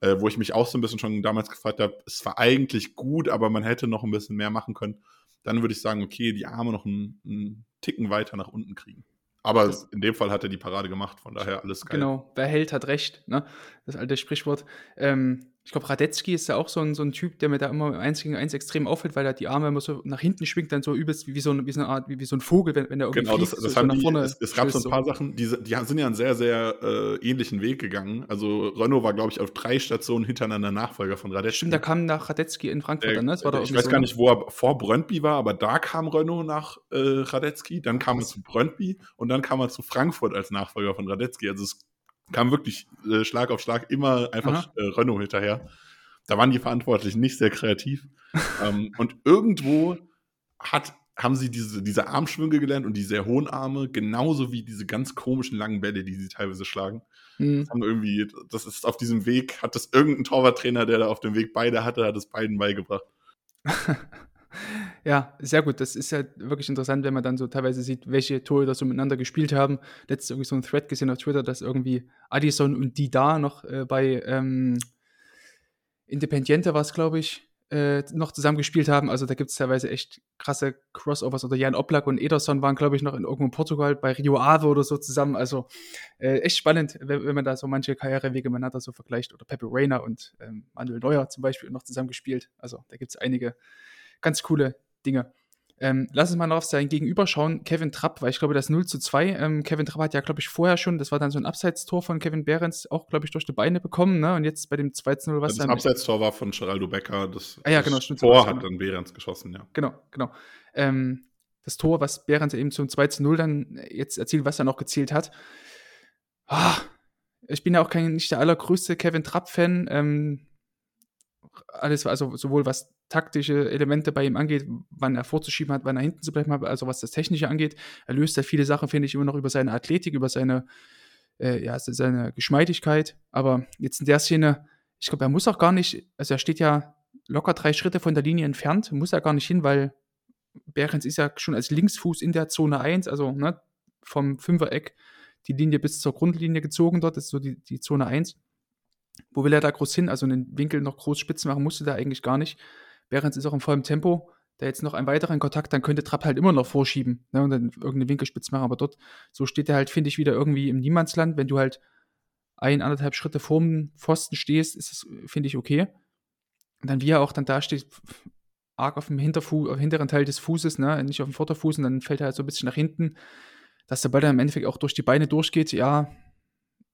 äh, wo ich mich auch so ein bisschen schon damals gefragt habe, es war eigentlich gut, aber man hätte noch ein bisschen mehr machen können. Dann würde ich sagen, okay, die Arme noch einen, einen Ticken weiter nach unten kriegen. Aber das, in dem Fall hat er die Parade gemacht, von daher alles geil. Genau, wer hält, hat recht, ne? Das alte Sprichwort. Ähm, ich glaube, Radetzky ist ja auch so ein, so ein Typ, der mir da immer eins gegen eins extrem auffällt, weil er die Arme immer so nach hinten schwingt, dann so übelst wie, wie, so, eine, wie so eine Art, wie, wie so ein Vogel, wenn, wenn er irgendwie Genau, fliegt, das, das so, haben so die, es, es, gab so ein paar so. Sachen, die, die sind ja einen sehr, sehr äh, ähnlichen Weg gegangen. Also Renault war, glaube ich, auf drei Stationen hintereinander Nachfolger von Radetzky. Stimmt, da kam nach Radetzky in Frankfurt dann, ne? ich weiß gar nicht, wo er vor Brøndby war, aber da kam Renault nach äh, Radetzky, dann kam er zu Brøndby und dann kam er zu Frankfurt als Nachfolger von Radetzky. Also es kam wirklich äh, Schlag auf Schlag immer einfach äh, Renault hinterher. Da waren die Verantwortlichen nicht sehr kreativ. ähm, und irgendwo hat, haben sie diese, diese Armschwünge gelernt und die sehr hohen Arme, genauso wie diese ganz komischen langen Bälle, die sie teilweise schlagen. Mhm. Das haben irgendwie, das ist auf diesem Weg, hat das irgendein Torwarttrainer, der da auf dem Weg beide hatte, hat es beiden beigebracht. ja, sehr gut. Das ist ja wirklich interessant, wenn man dann so teilweise sieht, welche Tore da so miteinander gespielt haben. Letztes irgendwie so ein Thread gesehen auf Twitter, dass irgendwie Addison und Dida noch äh, bei ähm, Independiente war es, glaube ich, äh, noch zusammen gespielt haben. Also da gibt es teilweise echt krasse Crossovers. Oder Jan Oblak und Ederson waren, glaube ich, noch in irgendwo in Portugal bei Rio Ave oder so zusammen. Also äh, echt spannend, wenn, wenn, man da so manche Karrierewege miteinander so vergleicht. Oder Pepe Reina und ähm, Manuel Neuer zum Beispiel noch zusammen gespielt. Also da gibt es einige ganz coole Dinge. Ähm, lass uns mal noch auf sein Gegenüber schauen. Kevin Trapp, weil ich glaube, das 0 zu 2. Ähm, Kevin Trapp hat ja, glaube ich, vorher schon, das war dann so ein Abseitstor von Kevin Behrens, auch, glaube ich, durch die Beine bekommen. Ne? Und jetzt bei dem 2 zu 0, was ja, Das Abseitstor war von Geraldo Becker. Das, ah, ja, genau, das Tor hat dann Behrens geschossen, ja. Genau, genau. Ähm, das Tor, was Behrens eben zum 2 zu 0 dann jetzt erzielt, was er noch gezählt hat. Ah, ich bin ja auch kein, nicht der allergrößte Kevin Trapp-Fan. Ähm, alles, also sowohl was taktische Elemente bei ihm angeht, wann er vorzuschieben hat, wann er hinten zu bleiben hat, also was das Technische angeht. Er löst ja viele Sachen, finde ich, immer noch über seine Athletik, über seine, äh, ja, seine Geschmeidigkeit. Aber jetzt in der Szene, ich glaube, er muss auch gar nicht, also er steht ja locker drei Schritte von der Linie entfernt, muss er gar nicht hin, weil Behrens ist ja schon als Linksfuß in der Zone 1, also ne, vom Fünfereck die Linie bis zur Grundlinie gezogen dort, das ist so die, die Zone 1. Wo will er da groß hin? Also einen Winkel noch groß spitz machen musste er eigentlich gar nicht. Behrens ist auch im vollen Tempo. Da jetzt noch einen weiteren Kontakt, dann könnte Trapp halt immer noch vorschieben ne, und dann irgendeine Winkelspitz machen. Aber dort, so steht er halt, finde ich, wieder irgendwie im Niemandsland. Wenn du halt ein, anderthalb Schritte vorm Pfosten stehst, ist das, finde ich, okay. Und dann, wie er auch dann da steht, arg auf dem Hinterfu auf hinteren Teil des Fußes, ne, nicht auf dem Vorderfuß, und dann fällt er halt so ein bisschen nach hinten, dass der Ball dann im Endeffekt auch durch die Beine durchgeht. Ja,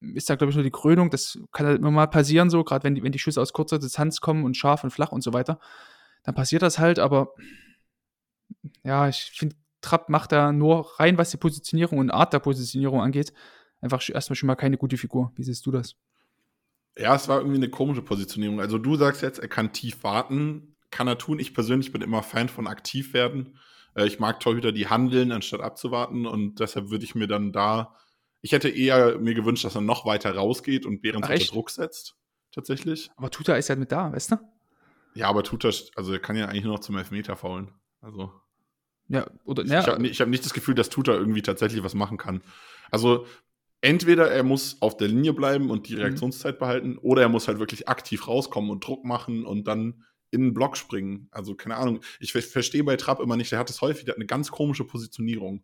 ist da, glaube ich, nur die Krönung. Das kann halt immer mal passieren, so, gerade wenn die, wenn die Schüsse aus kurzer Distanz kommen und scharf und flach und so weiter. Dann passiert das halt, aber ja, ich finde, Trapp macht da nur rein, was die Positionierung und Art der Positionierung angeht, einfach erstmal schon mal keine gute Figur. Wie siehst du das? Ja, es war irgendwie eine komische Positionierung. Also du sagst jetzt, er kann tief warten, kann er tun. Ich persönlich bin immer Fan von aktiv werden. Äh, ich mag Torhüter, die handeln, anstatt abzuwarten. Und deshalb würde ich mir dann da ich hätte eher mir gewünscht, dass er noch weiter rausgeht und Behrens unter Druck setzt. Tatsächlich. Aber Tuta ist ja mit da, weißt du? Ja, aber Tuta, also er kann ja eigentlich nur noch zum Elfmeter faulen. Also. Ja, oder Ich, ja, ich habe hab nicht das Gefühl, dass Tuta irgendwie tatsächlich was machen kann. Also entweder er muss auf der Linie bleiben und die Mhm. Reaktionszeit behalten, oder er muss halt wirklich aktiv rauskommen und Druck machen und dann in den Block springen. Also keine Ahnung. Ich ver verstehe bei Trapp immer nicht, der hat es häufig, der hat eine ganz komische Positionierung.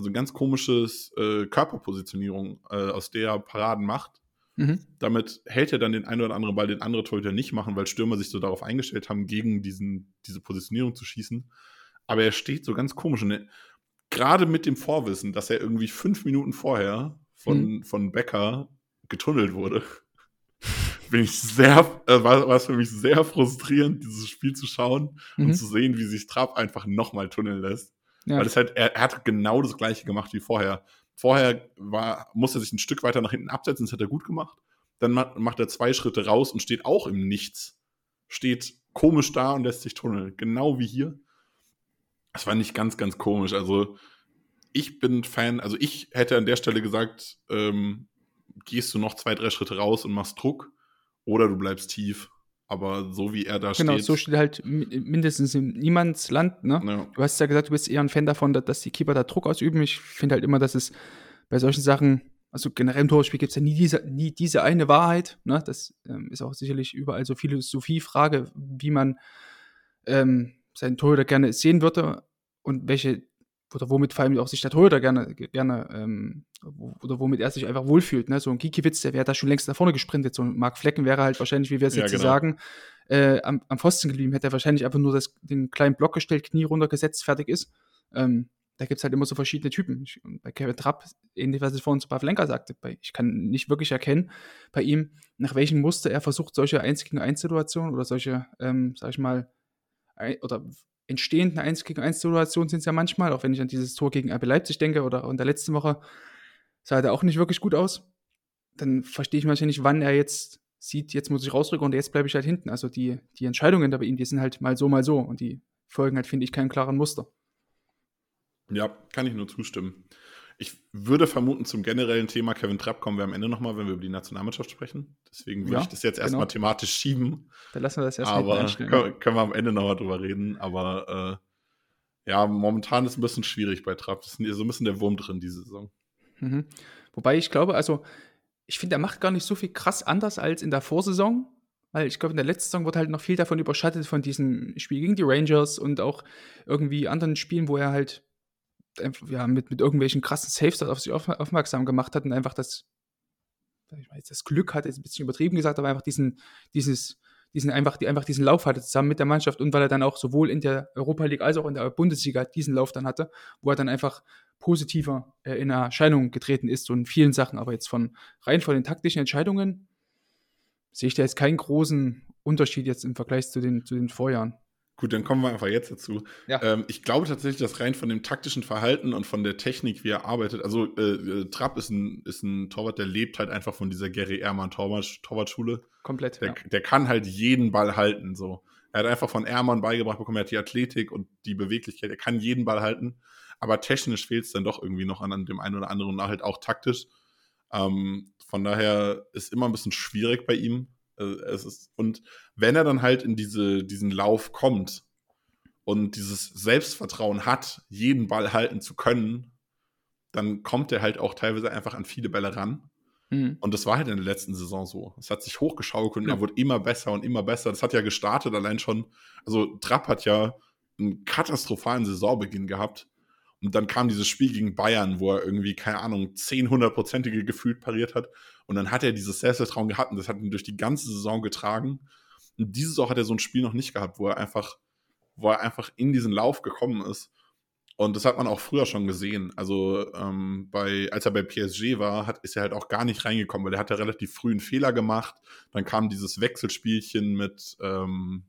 Also ganz komisches äh, Körperpositionierung, äh, aus der er Paraden macht. mhm. Damit hält er dann den einen oder anderen Ball, den andere Torhüter nicht machen, weil Stürmer sich so darauf eingestellt haben, gegen diesen, diese Positionierung zu schießen. Aber er steht so ganz komisch. Und er- gerade mit dem Vorwissen, dass er irgendwie fünf Minuten vorher von, von Becker getunnelt wurde, bin ich sehr, äh, war, war es für mich sehr frustrierend, dieses Spiel zu schauen Mhm. und zu sehen, wie sich Trapp einfach nochmal tunneln lässt. Ja. Weil es halt, er, er hat genau das gleiche gemacht wie vorher. Vorher war, musste er sich ein Stück weiter nach hinten absetzen, das hat er gut gemacht. Dann ma- macht er zwei Schritte raus und steht auch im Nichts. Steht komisch da und lässt sich tunneln. Genau wie hier. Das war nicht ganz, ganz komisch. Also, ich bin Fan, also ich hätte an der Stelle gesagt, ähm, gehst du noch zwei, drei Schritte raus und machst Druck oder du bleibst tief. Aber so wie er da Genau, steht. so steht halt mi- mindestens in niemands Land, ne? ja. Du hast ja gesagt, du bist eher ein Fan davon, dass, dass die Keeper da Druck ausüben. Ich finde halt immer, dass es bei solchen Sachen, also generell im Torspiel gibt es ja nie diese, nie diese eine Wahrheit. Ne? Das ähm, ist auch sicherlich überall so Philosophie-Frage, wie man ähm, seinen Torhüter gerne sehen würde und welche, oder womit vor allem auch sich der Torhüter gerne, gerne ähm, oder womit er sich einfach wohlfühlt. Ne? So ein Gikiewicz, der wäre da schon längst nach vorne gesprintet. So ein Marc Flecken wäre halt wahrscheinlich, wie wir es Ja, jetzt genau. sagen, äh, am, am Pfosten geblieben, hätte er wahrscheinlich einfach nur das, den kleinen Block gestellt, Knie runtergesetzt, fertig ist. Ähm, da gibt es halt immer so verschiedene Typen. Ich, bei Kevin Trapp, ähnlich was ich vorhin zu Pavlenka sagte, bei, ich kann nicht wirklich erkennen bei ihm, nach welchem Muster er versucht, solche 1 gegen 1 Situationen oder solche, ähm, sag ich mal, oder entstehenden 1 gegen 1 Situationen sind es ja manchmal, auch wenn ich an dieses Tor gegen RB Leipzig denke oder in der letzten Woche sah er auch nicht wirklich gut aus. Dann verstehe ich manchmal nicht, wann er jetzt sieht, jetzt muss ich rausrücken und jetzt bleibe ich halt hinten. Also die, die Entscheidungen da bei ihm, die sind halt mal so, mal so und die folgen halt, finde ich, keinen klaren Muster. Ja, kann ich nur zustimmen. Ich würde vermuten, zum generellen Thema Kevin Trapp kommen wir am Ende nochmal, wenn wir über die Nationalmannschaft sprechen. Deswegen würde Ja, ich das jetzt genau. erstmal thematisch schieben. Da lassen wir das erst hinten aber können, können wir am Ende nochmal drüber reden. Aber äh, ja, momentan ist es ein bisschen schwierig bei Trapp. Das ist so ein bisschen der Wurm drin, diese Saison. Mhm. Wobei ich glaube, also ich finde, er macht gar nicht so viel krass anders als in der Vorsaison, weil ich glaube, in der letzten Saison wird halt noch viel davon überschattet von diesem Spiel gegen die Rangers und auch irgendwie anderen Spielen, wo er halt ja, mit, mit irgendwelchen krassen Saves auf sich auf, aufmerksam gemacht hat und einfach das, ich weiß, das Glück hatte, ist ein bisschen übertrieben gesagt, aber einfach diesen, dieses, diesen einfach, die einfach diesen Lauf hatte zusammen mit der Mannschaft und weil er dann auch sowohl in der Europa League als auch in der Bundesliga diesen Lauf dann hatte, wo er dann einfach positiver äh, in Erscheinung getreten ist, in vielen Sachen, aber jetzt von rein von den taktischen Entscheidungen sehe ich da jetzt keinen großen Unterschied jetzt im Vergleich zu den, zu den Vorjahren. Gut, dann kommen wir einfach jetzt dazu. Ja. Ähm, ich glaube tatsächlich, dass rein von dem taktischen Verhalten und von der Technik, wie er arbeitet, also äh, äh, Trapp ist ein, ist ein Torwart, der lebt halt einfach von dieser Gary Ehrmann Torwart, Torwartschule. Komplett. Der, Ja. der kann halt jeden Ball halten. So. Er hat einfach von Ehrmann beigebracht bekommen, er hat die Athletik und die Beweglichkeit, er kann jeden Ball halten. Aber technisch fehlt es dann doch irgendwie noch an, an dem einen oder anderen und halt auch taktisch. Ähm, von daher ist immer ein bisschen schwierig bei ihm. Äh, es ist, und wenn er dann halt in diese, diesen Lauf kommt und dieses Selbstvertrauen hat, jeden Ball halten zu können, dann kommt er halt auch teilweise einfach an viele Bälle ran. Mhm. Und das war halt in der letzten Saison so. Es hat sich hochgeschaukelt und Ja. er wurde immer besser und immer besser. Das hat ja gestartet allein schon. Also Trapp hat ja einen katastrophalen Saisonbeginn gehabt. Und dann kam dieses Spiel gegen Bayern, wo er irgendwie, keine Ahnung, 10 hundertprozentige gefühlt pariert hat. Und dann hat er dieses Selbstvertrauen gehabt und das hat ihn durch die ganze Saison getragen. Und diese Saison hat er so ein Spiel noch nicht gehabt, wo er einfach, wo er einfach in diesen Lauf gekommen ist. Und das hat man auch früher schon gesehen. Also ähm, bei, als er bei PSG war, hat, ist er halt auch gar nicht reingekommen, weil er hat ja relativ früh einen Fehler gemacht. Dann kam dieses Wechselspielchen mit, ähm,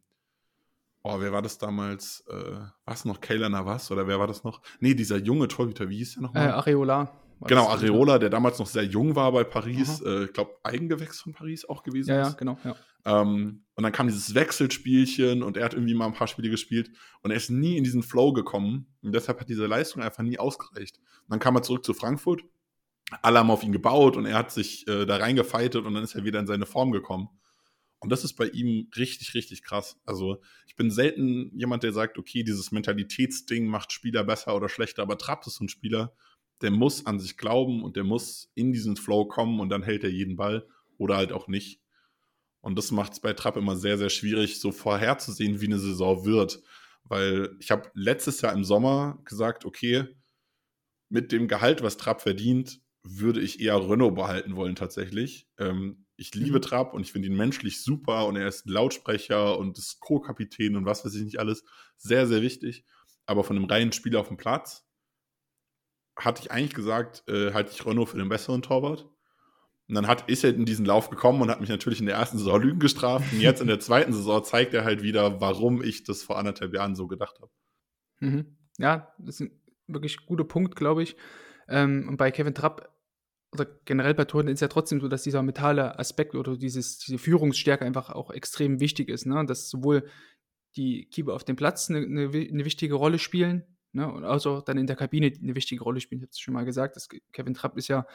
oh, wer war das damals? Äh, was noch? Kayla Navas oder wer war das noch? Nee, dieser junge Torhüter, wie hieß der Äh, nochmal? Areola. Genau, das, Areola, der damals noch sehr jung war bei Paris. Äh, ich glaube, Eigengewächs von Paris auch gewesen Ja, ja, ist. genau. Ja. Ähm, und dann kam dieses Wechselspielchen und er hat irgendwie mal ein paar Spiele gespielt und er ist nie in diesen Flow gekommen. Und deshalb hat diese Leistung einfach nie ausgereicht. Und dann kam er zurück zu Frankfurt. Alle haben auf ihn gebaut und er hat sich äh, da reingefeitet und dann ist er wieder in seine Form gekommen. Und das ist bei ihm richtig, richtig krass. Also ich bin selten jemand, der sagt, okay, dieses Mentalitätsding macht Spieler besser oder schlechter, aber Trapp ist ein Spieler, der muss an sich glauben und der muss in diesen Flow kommen und dann hält er jeden Ball oder halt auch nicht. Und das macht es bei Trapp immer sehr, sehr schwierig, so vorherzusehen, wie eine Saison wird. Weil ich habe letztes Jahr im Sommer gesagt, okay, mit dem Gehalt, was Trapp verdient, würde ich eher Renault behalten wollen tatsächlich. Ähm, ich liebe mhm. Trapp und ich finde ihn menschlich super und er ist Lautsprecher und ist Co-Kapitän und was weiß ich nicht alles. Sehr, sehr wichtig. Aber von einem reinen Spieler auf dem Platz hatte ich eigentlich gesagt, äh, halte ich Renault für den besseren Torwart. Und dann hat, ist er in diesen Lauf gekommen und hat mich natürlich in der ersten Saison Lügen gestraft. Und jetzt in der zweiten Saison zeigt er halt wieder, warum ich das vor anderthalb Jahren so gedacht habe. Mhm. Ja, das ist ein wirklich guter Punkt, glaube ich. Ähm, und bei Kevin Trapp oder generell bei Toren ist ja trotzdem so, dass dieser mentale Aspekt oder dieses, diese Führungsstärke einfach auch extrem wichtig ist. Ne? Dass sowohl die Keeper auf dem Platz eine, eine, eine wichtige Rolle spielen ne? und also dann in der Kabine eine wichtige Rolle spielen. Ich habe es schon mal gesagt, dass Kevin Trapp ist ja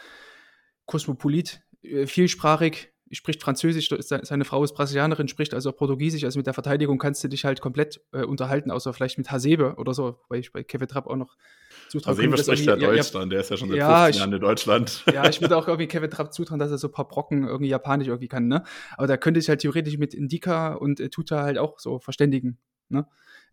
Kosmopolit, äh, vielsprachig, spricht Französisch, seine Frau ist Brasilianerin, spricht also Portugiesisch, also mit der Verteidigung kannst du dich halt komplett äh, unterhalten, außer vielleicht mit Hasebe oder so, weil ich bei Kevin Trapp auch noch zutrauen Hasebe spricht ja Deutsch dann, der ist ja schon seit ja, 15 Jahren in Deutschland. Ja, ich würde auch irgendwie Kevin Trapp zutrauen, dass er so ein paar Brocken irgendwie Japanisch irgendwie kann, ne? Aber da könnte ich halt theoretisch mit Indika und äh, Tuta halt auch so verständigen, ne?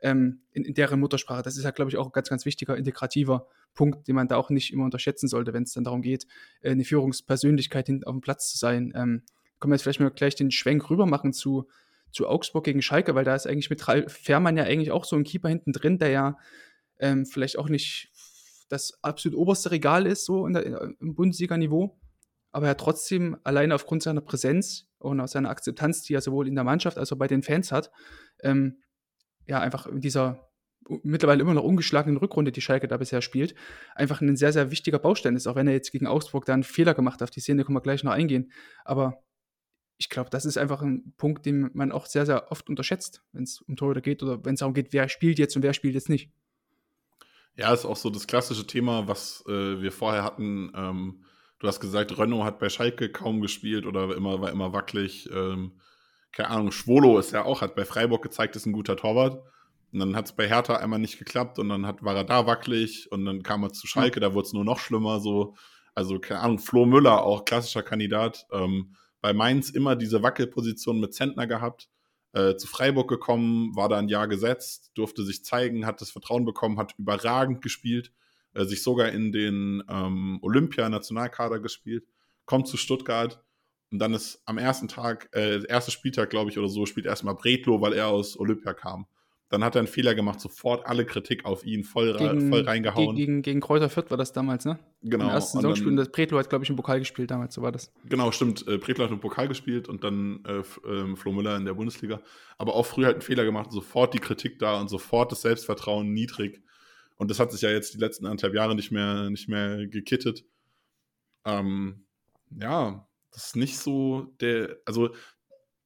Ähm, in, in, deren Muttersprache. Das ist ja, glaube ich, auch ein ganz, ganz wichtiger integrativer Punkt, den man da auch nicht immer unterschätzen sollte, wenn es dann darum geht, äh, eine Führungspersönlichkeit hinten auf dem Platz zu sein. Ähm, können wir jetzt vielleicht mal gleich den Schwenk rüber machen zu, zu Augsburg gegen Schalke, weil da ist eigentlich mit Ralf Fährmann ja eigentlich auch so ein Keeper hinten drin, der ja ähm, vielleicht auch nicht das absolut oberste Regal ist, so in der, im Bundesliga-Niveau, aber er trotzdem alleine aufgrund seiner Präsenz und seiner Akzeptanz, die er sowohl in der Mannschaft als auch bei den Fans hat, ähm, ja, einfach in dieser mittlerweile immer noch ungeschlagenen Rückrunde, die Schalke da bisher spielt, einfach ein sehr, sehr wichtiger Baustein ist, auch wenn er jetzt gegen Augsburg da einen Fehler gemacht hat. Auf die Szene können wir gleich noch eingehen. Aber ich glaube, das ist einfach ein Punkt, den man auch sehr, sehr oft unterschätzt, wenn es um Torhüter geht oder wenn es darum geht, wer spielt jetzt und wer spielt jetzt nicht. Ja, ist auch so das klassische Thema, was äh, wir vorher hatten. Ähm, du hast gesagt, Renault hat bei Schalke kaum gespielt oder immer, war immer wackelig. Ähm, keine Ahnung, Schwolo ist ja auch, hat bei Freiburg gezeigt, ist ein guter Torwart. Und dann hat es bei Hertha einmal nicht geklappt und dann hat, war er da wackelig und dann kam er zu Schalke, da wurde es nur noch schlimmer. So. Also, keine Ahnung, Flo Müller, auch klassischer Kandidat. Ähm, bei Mainz immer diese Wackelposition mit Zentner gehabt. Äh, zu Freiburg gekommen, war da ein Jahr gesetzt, durfte sich zeigen, hat das Vertrauen bekommen, hat überragend gespielt, äh, sich sogar in den ähm, Olympia-Nationalkader gespielt, kommt zu Stuttgart und dann ist am ersten Tag, äh, erster Spieltag, glaube ich, oder so, spielt erstmal Bretlo, weil er aus Olympia kam. Dann hat er einen Fehler gemacht, sofort alle Kritik auf ihn voll, gegen, voll reingehauen. Gegen, gegen Kräuter Fürth war das damals, ne? Genau. Im ersten Saisonspiel. Das Pretlo hat, glaube ich, im Pokal gespielt damals, so war das. Genau, stimmt. Äh, Pretlo hat im Pokal gespielt und dann äh, äh, Flo Müller in der Bundesliga. Aber auch früh halt einen Fehler gemacht, sofort die Kritik da und sofort das Selbstvertrauen niedrig. Und das hat sich ja jetzt die letzten anderthalb Jahre nicht mehr, nicht mehr gekittet. Ähm, ja, das ist nicht so der, also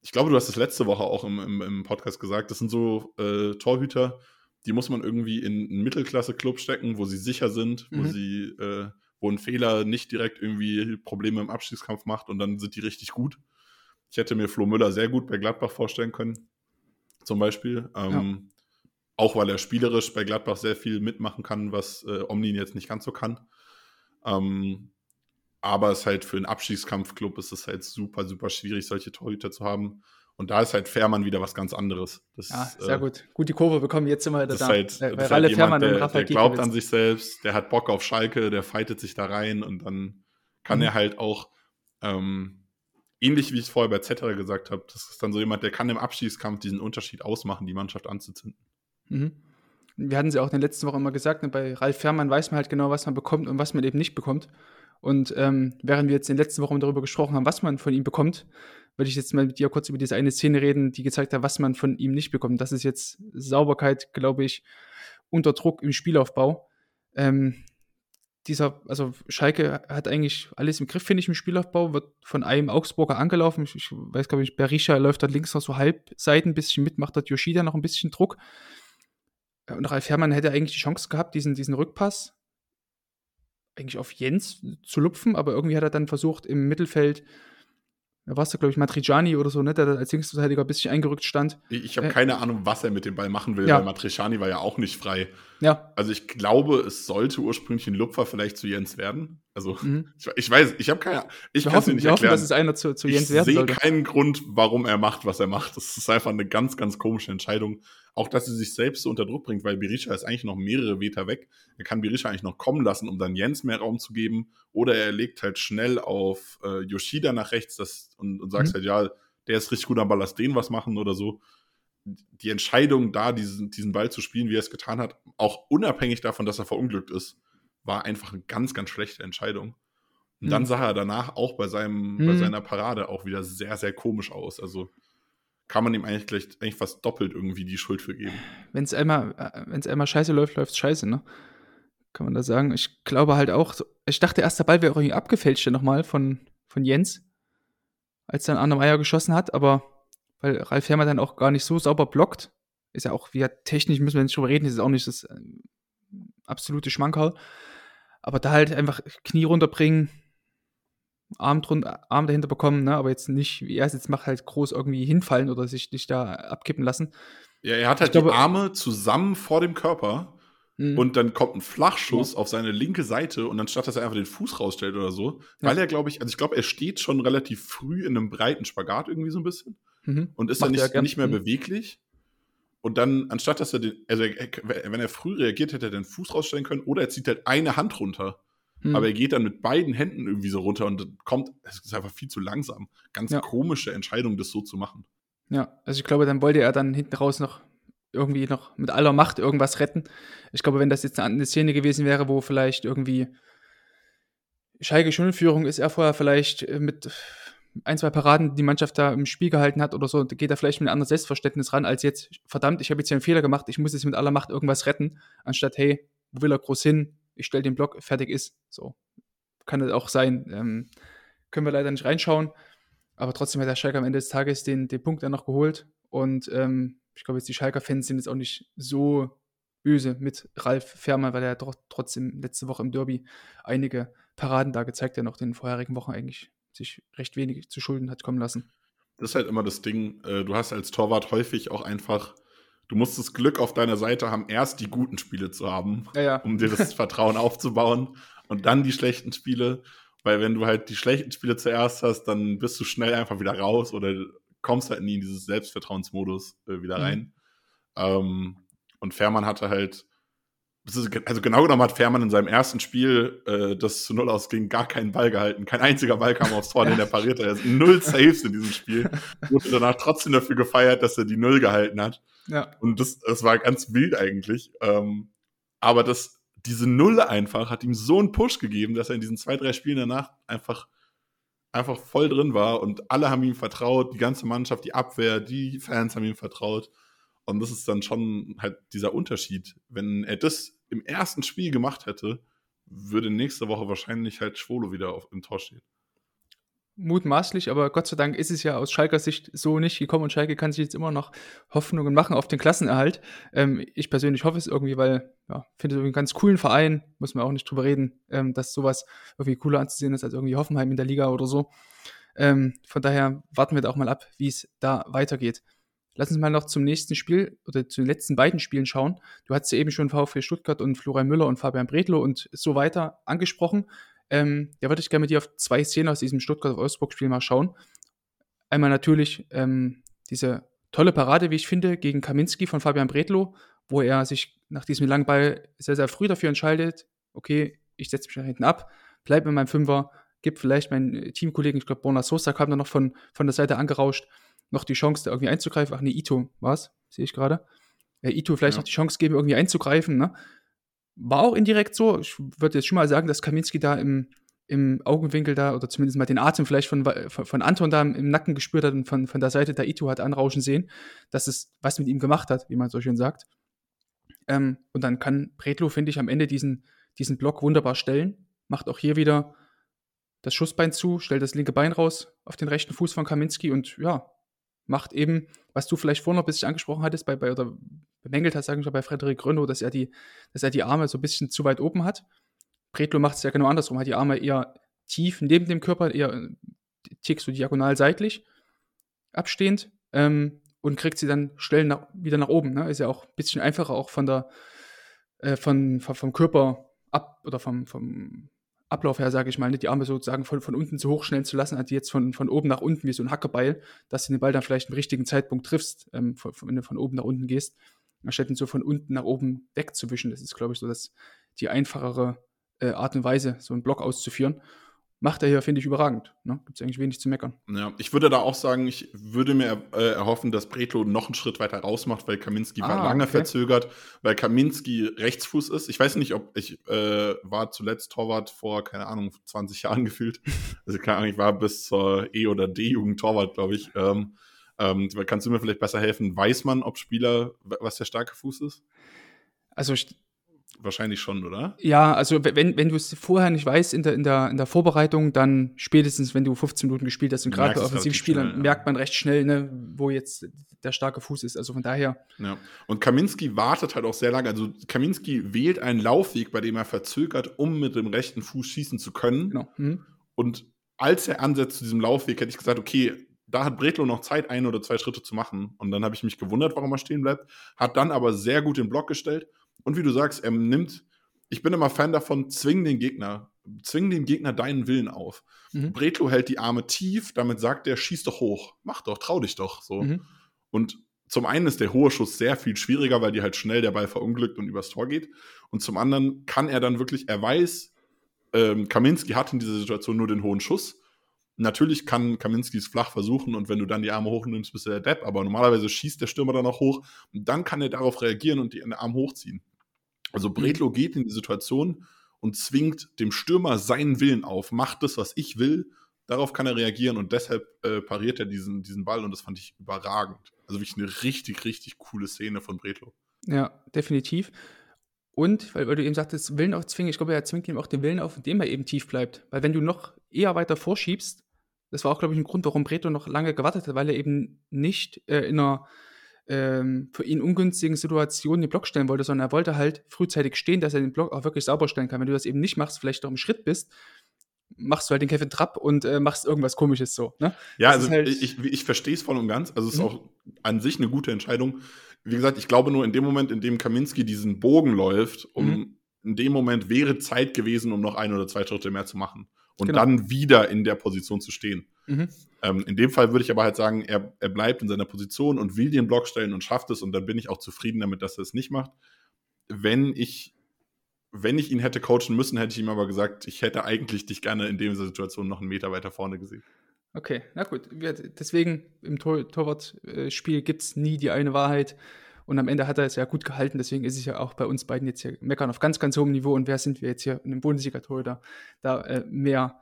ich glaube, du hast es letzte Woche auch im, im, im Podcast gesagt, das sind so äh, Torhüter, die muss man irgendwie in einen Mittelklasse-Club stecken, wo sie sicher sind, wo mhm. sie, äh, wo ein Fehler nicht direkt irgendwie Probleme im Abstiegskampf macht und dann sind die richtig gut. Ich hätte mir Flo Müller sehr gut bei Gladbach vorstellen können, zum Beispiel. Ähm, ja. Auch weil er spielerisch bei Gladbach sehr viel mitmachen kann, was äh, Omnin jetzt nicht ganz so kann. Ähm, aber es ist halt für einen Abstiegskampfclub ist es halt super, super schwierig, solche Torhüter zu haben. Und da ist halt Fährmann wieder was ganz anderes. Das, ja, sehr äh, gut. Gut, die Kurve bekommen jetzt immer das da. Ist halt, das ist halt jemand, der, der glaubt an sich selbst, der hat Bock auf Schalke, der fightet sich da rein und dann kann mhm. er halt auch, ähm, ähnlich wie ich es vorher bei Zetterer gesagt habe, das ist dann so jemand, der kann im Abstiegskampf diesen Unterschied ausmachen, die Mannschaft anzuzünden. Mhm. Wir hatten sie auch in der letzten Woche immer gesagt, ne, bei Ralf Fährmann weiß man halt genau, was man bekommt und was man eben nicht bekommt. Und ähm, während wir jetzt in den letzten Wochen darüber gesprochen haben, was man von ihm bekommt, würde ich jetzt mal mit dir kurz über diese eine Szene reden, die gezeigt hat, was man von ihm nicht bekommt. Das ist jetzt Sauberkeit, glaube ich, unter Druck im Spielaufbau. Ähm, dieser, also Schalke hat eigentlich alles im Griff, finde ich, im Spielaufbau, wird von einem Augsburger angelaufen. Ich, ich weiß, glaube ich, Berisha läuft da links noch so Halbseiten ein bisschen mit, macht dort Yoshida noch ein bisschen Druck. Und Ralf Herrmann hätte eigentlich die Chance gehabt, diesen, diesen Rückpass eigentlich auf Jens zu lupfen, aber irgendwie hat er dann versucht, im Mittelfeld da war es glaube ich, Matriciani oder so, ne, der als Linksverteidiger ein bisschen eingerückt stand. Ich, ich habe Äh, keine Ahnung, was er mit dem Ball machen will, Ja. weil Matriciani war ja auch nicht frei. Ja, Also ich glaube, es sollte ursprünglich ein Lupfer vielleicht zu Jens werden. Also mhm. ich, ich weiß, ich habe keine Ich kann es hoffen, nicht wir hoffen, erklären. dass es einer zu, zu Jens ich sehe keinen Grund, warum er macht, was er macht. Das ist einfach eine ganz, ganz komische Entscheidung. Auch, dass er sich selbst so unter Druck bringt, weil Berisha ist eigentlich noch mehrere Meter weg. Er kann Berisha eigentlich noch kommen lassen, um dann Jens mehr Raum zu geben. Oder er legt halt schnell auf äh, Yoshida nach rechts das, und, und sagt Mhm. halt, ja, der ist richtig gut am Ball, lass den was machen oder so. Die Entscheidung, da diesen, diesen Ball zu spielen, wie er es getan hat, auch unabhängig davon, dass er verunglückt ist, war einfach eine ganz, ganz schlechte Entscheidung. Und dann Mhm. sah er danach auch bei, seinem, bei Mhm. seiner Parade auch wieder sehr, sehr komisch aus. Also kann man ihm eigentlich, gleich, eigentlich fast doppelt irgendwie die Schuld für geben. wenn es einmal, äh, wenn's einmal scheiße läuft, läuft es scheiße, ne? Kann man da sagen. Ich glaube halt auch, ich dachte erst, der Ball wäre irgendwie abgefälscht dann nochmal von, von Jens, als dann Arne Meyer geschossen hat, aber weil Ralf Herrmann dann auch gar nicht so sauber blockt, ist ja auch, wie technisch müssen wir nicht drüber reden, ist auch nicht das äh, absolute Schmankerl. Aber da halt einfach Knie runterbringen, Arm, drunter, Arm dahinter bekommen, ne? aber jetzt nicht, wie er es jetzt macht, halt groß irgendwie hinfallen oder sich nicht da abkippen lassen. Ja, er hat Ich halt glaube- die Arme zusammen vor dem Körper Mhm. und dann kommt ein Flachschuss auf seine linke Seite und anstatt dass er einfach den Fuß rausstellt oder so, Ja. weil er, glaube ich, also ich glaube, er steht schon relativ früh in einem breiten Spagat irgendwie so ein bisschen Mhm. und ist Macht dann er nicht, gern. nicht mehr Mhm. beweglich. Und dann, anstatt dass er den, also er, wenn er früh reagiert, hätte er den Fuß rausstellen können oder er zieht halt eine Hand runter. Mhm. Aber er geht dann mit beiden Händen irgendwie so runter und dann kommt, es ist einfach viel zu langsam. Ganz Ja. komische Entscheidung, das so zu machen. Ja, also ich glaube, dann wollte er dann hinten raus noch irgendwie noch mit aller Macht irgendwas retten. Ich glaube, wenn das jetzt eine Szene gewesen wäre, wo vielleicht irgendwie Schalke schon in Führung ist, er vorher vielleicht äh, mit ein, zwei Paraden die Mannschaft da im Spiel gehalten hat oder so, geht er vielleicht mit einem anderen Selbstverständnis ran, als jetzt, verdammt, ich habe jetzt hier einen Fehler gemacht, ich muss jetzt mit aller Macht irgendwas retten, anstatt, hey, wo will er groß hin? Ich stelle den Block, fertig ist. So. Kann das auch sein. Ähm, können wir leider nicht reinschauen. Aber trotzdem hat der Schalke am Ende des Tages den, den Punkt dann noch geholt. Und ähm, ich glaube, jetzt die Schalker-Fans sind jetzt auch nicht so böse mit Ralf Fährmann, weil er doch trotzdem letzte Woche im Derby einige Paraden da gezeigt hat, noch den vorherigen Wochen eigentlich sich recht wenig zu Schulden hat kommen lassen. Das ist halt immer das Ding. äh, Du hast als Torwart häufig auch einfach, du musst das Glück auf deiner Seite haben, erst die guten Spiele zu haben, Ja, ja. um dir das Vertrauen aufzubauen und dann die schlechten Spiele. Weil wenn du halt die schlechten Spiele zuerst hast, dann bist du schnell einfach wieder raus oder kommst halt nie in dieses Selbstvertrauensmodus äh, wieder Mhm. rein. Ähm, und Fährmann hatte halt, also genau genommen hat Fährmann in seinem ersten Spiel, äh, das zu Null ausging, gar keinen Ball gehalten. Kein einziger Ball kam aufs Tor, den er pariert hat. Er hat null Saves in diesem Spiel. Wurde danach trotzdem dafür gefeiert, dass er die Null gehalten hat. Ja, Und das, das war ganz wild eigentlich. Ähm, aber das, diese Null einfach hat ihm so einen Push gegeben, dass er in diesen zwei, drei Spielen danach einfach, einfach voll drin war und alle haben ihm vertraut, die ganze Mannschaft, die Abwehr, die Fans haben ihm vertraut. Und das ist dann schon halt dieser Unterschied. Wenn er das im ersten Spiel gemacht hätte, würde nächste Woche wahrscheinlich halt Schwolo wieder auf, im Tor stehen. mutmaßlich, aber Gott sei Dank ist es ja aus Schalker Sicht so nicht gekommen und Schalke kann sich jetzt immer noch Hoffnungen machen auf den Klassenerhalt. Ähm, ich persönlich hoffe es irgendwie, weil, ja, finde es irgendwie einen ganz coolen Verein, muss man auch nicht drüber reden, ähm, dass sowas irgendwie cooler anzusehen ist als irgendwie Hoffenheim in der Liga oder so. Ähm, von daher warten wir da auch mal ab, wie es da weitergeht. Lass uns mal noch zum nächsten Spiel oder zu den letzten beiden Spielen schauen. Du hattest ja eben schon VfB Stuttgart und Florian Müller und Fabian Bredlow und so weiter angesprochen. Ähm, da würde ich gerne mit dir auf zwei Szenen aus diesem Stuttgart-Wolfsburg-Spiel mal schauen. Einmal natürlich ähm, diese tolle Parade, wie ich finde, gegen Kaminski von Fabian Bredlow, wo er sich nach diesem langen Ball sehr, sehr früh dafür entscheidet, okay, ich setze mich da hinten ab, bleib mit meinem Fünfer, gib vielleicht meinen Teamkollegen, ich glaube, Borna Sosa kam dann noch von, von der Seite angerauscht, noch die Chance, da irgendwie einzugreifen. Ach nee, Ito war es, sehe ich gerade. Äh, Ito vielleicht Ja. noch die Chance geben, irgendwie einzugreifen, ne? War auch indirekt so. Ich würde jetzt schon mal sagen, dass Kaminski da im, im Augenwinkel da oder zumindest mal den Atem vielleicht von, von, von Anton da im Nacken gespürt hat und von, von der Seite da Ito hat anrauschen sehen, dass es was mit ihm gemacht hat, wie man so schön sagt. Ähm, und dann kann Bredlo, finde ich, am Ende diesen, diesen Block wunderbar stellen. Macht auch hier wieder das Schussbein zu, stellt das linke Bein raus auf den rechten Fuß von Kaminski und ja, macht eben, was du vielleicht vorhin noch ein bisschen angesprochen hattest, bei, bei oder bemängelt hast, sagen wir bei Frederik Grönow, dass er die, dass er die Arme so ein bisschen zu weit oben hat. Bredlo macht es ja genau andersrum, hat die Arme eher tief neben dem Körper, eher äh, Tick so diagonal seitlich abstehend ähm, und kriegt sie dann schnell nach, wieder nach oben. Ne? Ist ja auch ein bisschen einfacher auch von der, äh, von, von, vom Körper ab oder vom, vom Ablauf her, sage ich mal, nicht die Arme sozusagen von, von unten zu hoch schnellen zu lassen, als jetzt von, von oben nach unten wie so ein Hackebeil, dass du den Ball dann vielleicht im richtigen Zeitpunkt triffst, ähm, von, wenn du von oben nach unten gehst, anstatt ihn so von unten nach oben wegzuwischen. Das ist, glaube ich, so das, die einfachere äh, Art und Weise, so einen Block auszuführen macht er hier, finde ich, überragend. Ne? Gibt es eigentlich wenig zu meckern. Ja, ich würde da auch sagen, ich würde mir äh, erhoffen, dass Bretlo noch einen Schritt weiter rausmacht, weil Kaminski ah, war lange okay. verzögert, weil Kaminski Rechtsfuß ist. Ich weiß nicht, ob ich äh, war zuletzt Torwart vor, keine Ahnung, 20 Jahren gefühlt. Also keine Ahnung, ich war bis zur E- oder D-Jugend Torwart, glaube ich. Ähm, ähm, kannst du mir vielleicht besser helfen? Weiß man, ob Spieler, was der starke Fuß ist? Also Wahrscheinlich schon, oder? Ja, also wenn, wenn du es vorher nicht weißt in der, in, der, in der Vorbereitung, dann spätestens, wenn du 15 Minuten gespielt hast und gerade bei Offensivspielern ja. merkt man recht schnell, ne, wo jetzt der starke Fuß ist. Also von daher. Ja. Und Kaminski wartet halt auch sehr lange. Also Kaminski wählt einen Laufweg, bei dem er verzögert, um mit dem rechten Fuß schießen zu können. Genau. Mhm. Und als er ansetzt zu diesem Laufweg, hätte ich gesagt, okay, da hat Bretlo noch Zeit, ein oder zwei Schritte zu machen. Und dann habe ich mich gewundert, warum er stehen bleibt. Hat dann aber sehr gut den Block gestellt und wie du sagst, er nimmt, ich bin immer Fan davon, zwing den Gegner, zwing dem Gegner deinen Willen auf. Mhm. Bretlo hält die Arme tief, damit sagt er, schieß doch hoch, mach doch, trau dich doch. So. Mhm. Und zum einen ist der hohe Schuss sehr viel schwieriger, weil dir halt schnell der Ball verunglückt und übers Tor geht. Und zum anderen kann er dann wirklich, er weiß, ähm, Kaminski hat in dieser Situation nur den hohen Schuss. Natürlich kann Kaminski es flach versuchen und wenn du dann die Arme hochnimmst, bist du der Depp, aber normalerweise schießt der Stürmer dann auch hoch und dann kann er darauf reagieren und die Arme hochziehen. Also Bredlo geht in die Situation und zwingt dem Stürmer seinen Willen auf, macht das, was ich will. Darauf kann er reagieren und deshalb äh, pariert er diesen, diesen Ball und das fand ich überragend. Also wirklich eine richtig, richtig coole Szene von Bredlo. Ja, definitiv. Und, weil, weil du eben sagtest, Willen aufzwingen, ich glaube, er zwingt ihm auch den Willen auf, indem er eben tief bleibt. Weil wenn du noch eher weiter vorschiebst, das war auch, glaube ich, ein Grund, warum Bredlo noch lange gewartet hat, weil er eben nicht äh, in einer ähm, für ihn ungünstigen Situationen den Block stellen wollte, sondern er wollte halt frühzeitig stehen, dass er den Block auch wirklich sauber stellen kann. Wenn du das eben nicht machst, vielleicht noch im Schritt bist, machst du halt den Kevin Trapp und äh, machst irgendwas komisches so. Ne? Ja, das also halt ich, ich verstehe es voll und ganz. Also es ist mhm. auch an sich eine gute Entscheidung. Wie gesagt, ich glaube nur in dem Moment, in dem Kaminski diesen Bogen läuft, um mhm. in dem Moment wäre Zeit gewesen, um noch ein oder zwei Schritte mehr zu machen und genau. dann wieder in der Position zu stehen. Mhm. Ähm, in dem Fall würde ich aber halt sagen, er, er bleibt in seiner Position und will den Block stellen und schafft es und dann bin ich auch zufrieden damit, dass er es nicht macht. Wenn ich, wenn ich ihn hätte coachen müssen, hätte ich ihm aber gesagt, ich hätte eigentlich dich gerne in dieser Situation noch einen Meter weiter vorne gesehen. Okay, na gut. Deswegen im Tor Torwartspiel gibt es nie die eine Wahrheit. Und am Ende hat er es ja gut gehalten. Deswegen ist es ja auch bei uns beiden jetzt hier meckern auf ganz, ganz hohem Niveau. Und wer sind wir jetzt hier in einem Bundesliga-Tor da, da äh, mehr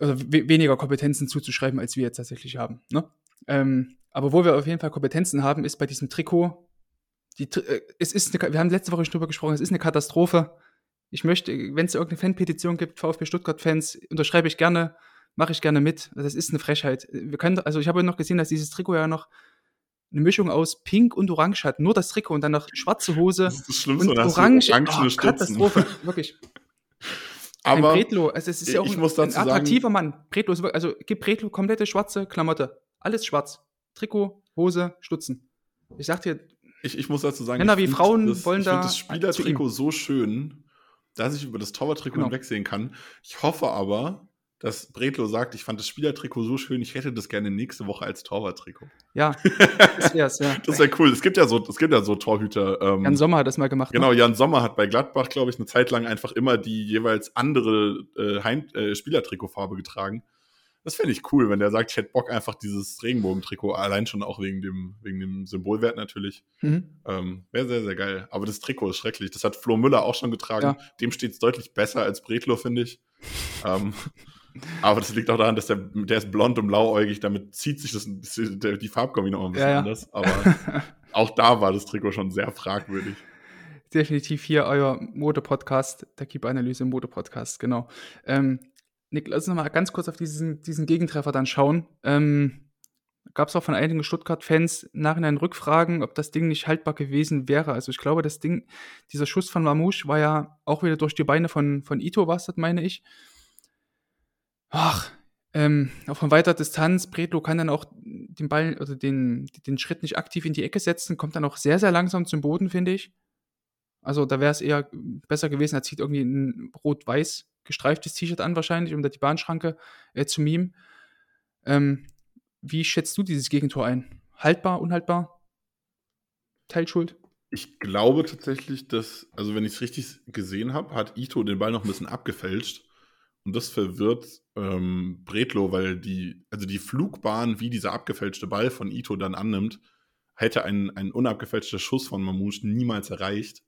oder weniger Kompetenzen zuzuschreiben, als wir jetzt tatsächlich haben. Ne? Ähm, aber wo wir auf jeden Fall Kompetenzen haben, ist bei diesem Trikot. Die, äh, es ist eine, wir haben letzte Woche schon drüber gesprochen, es ist eine Katastrophe. Ich möchte, wenn es irgendeine Fanpetition gibt, VfB Stuttgart-Fans, unterschreibe ich gerne, mache ich gerne mit. Das ist eine Frechheit. Wir können, also ich habe noch gesehen, dass dieses Trikot ja noch eine Mischung aus Pink und Orange hat. Nur das Trikot und dann noch schwarze Hose. Das ist das Schlimmste, und Orange. Oh, Katastrophe, wirklich. Aber ein Bretlo, also es ist ja auch ein, ein attraktiver sagen, Mann. Bretlo ist, also gib Bretlo komplette schwarze Klamotte. Alles schwarz. Trikot, Hose, Stutzen. Ich sag dir. Ich, ich muss dazu sagen, Männer wie Frauen das, wollen ich da. Ich finde das Spielertrikot so schön, dass ich über das Torwarttrikot genau. hinwegsehen kann. Ich hoffe aber, dass Bretlo sagt, ich fand das Spielertrikot so schön, ich hätte das gerne nächste Woche als Torwarttrikot. Ja, das wäre ja. Das wäre cool. Es gibt ja so, es gibt ja so Torhüter. Ähm, Jan Sommer hat das mal gemacht. Ne? Genau, ne? Jan Sommer hat bei Gladbach, glaube ich, eine Zeit lang einfach immer die jeweils andere äh, Heim äh, Spielertrikotfarbe getragen. Das fände ich cool, wenn der sagt, ich hätte Bock einfach dieses Regenbogentrikot, allein schon auch wegen dem, wegen dem Symbolwert natürlich. Mhm. Ähm, Wäre sehr, sehr geil. Aber das Trikot ist schrecklich. Das hat Flo Müller auch schon getragen. Ja. Dem steht es deutlich besser als Bretlo, finde ich. ähm, aber das liegt auch daran, dass der, der ist blond und blauäugig, damit zieht sich das, die Farbkombi noch ein bisschen ja, ja. anders. Aber auch da war das Trikot schon sehr fragwürdig. Definitiv hier euer Mode-Podcast, der Keep-Analyse im Mode-Podcast, genau. Ähm, Nick, lass uns noch mal ganz kurz auf diesen, diesen Gegentreffer dann schauen. Ähm, Gab es auch von einigen Stuttgart-Fans nachhinein Rückfragen, ob das Ding nicht haltbar gewesen wäre. Also ich glaube, das Ding, dieser Schuss von Mamouche war ja auch wieder durch die Beine von, von Ito, was das meine ich ach, Ähm, auch von weiter Distanz, Bredlo kann dann auch den Ball oder den, den Schritt nicht aktiv in die Ecke setzen, kommt dann auch sehr, sehr langsam zum Boden, finde ich. Also da wäre es eher besser gewesen, er zieht irgendwie ein rot-weiß gestreiftes T-Shirt an, wahrscheinlich, um da die Bahnschranke äh, zu mimen. Ähm, wie schätzt du dieses Gegentor ein? Haltbar, unhaltbar? Teilschuld? Ich glaube tatsächlich, dass, also wenn ich es richtig gesehen habe, hat Ito den Ball noch ein bisschen abgefälscht. Und das verwirrt ähm, Bretlo, weil die, also die Flugbahn, wie dieser abgefälschte Ball von Ito dann annimmt, hätte ein, ein unabgefälschter Schuss von Mamouche niemals erreicht.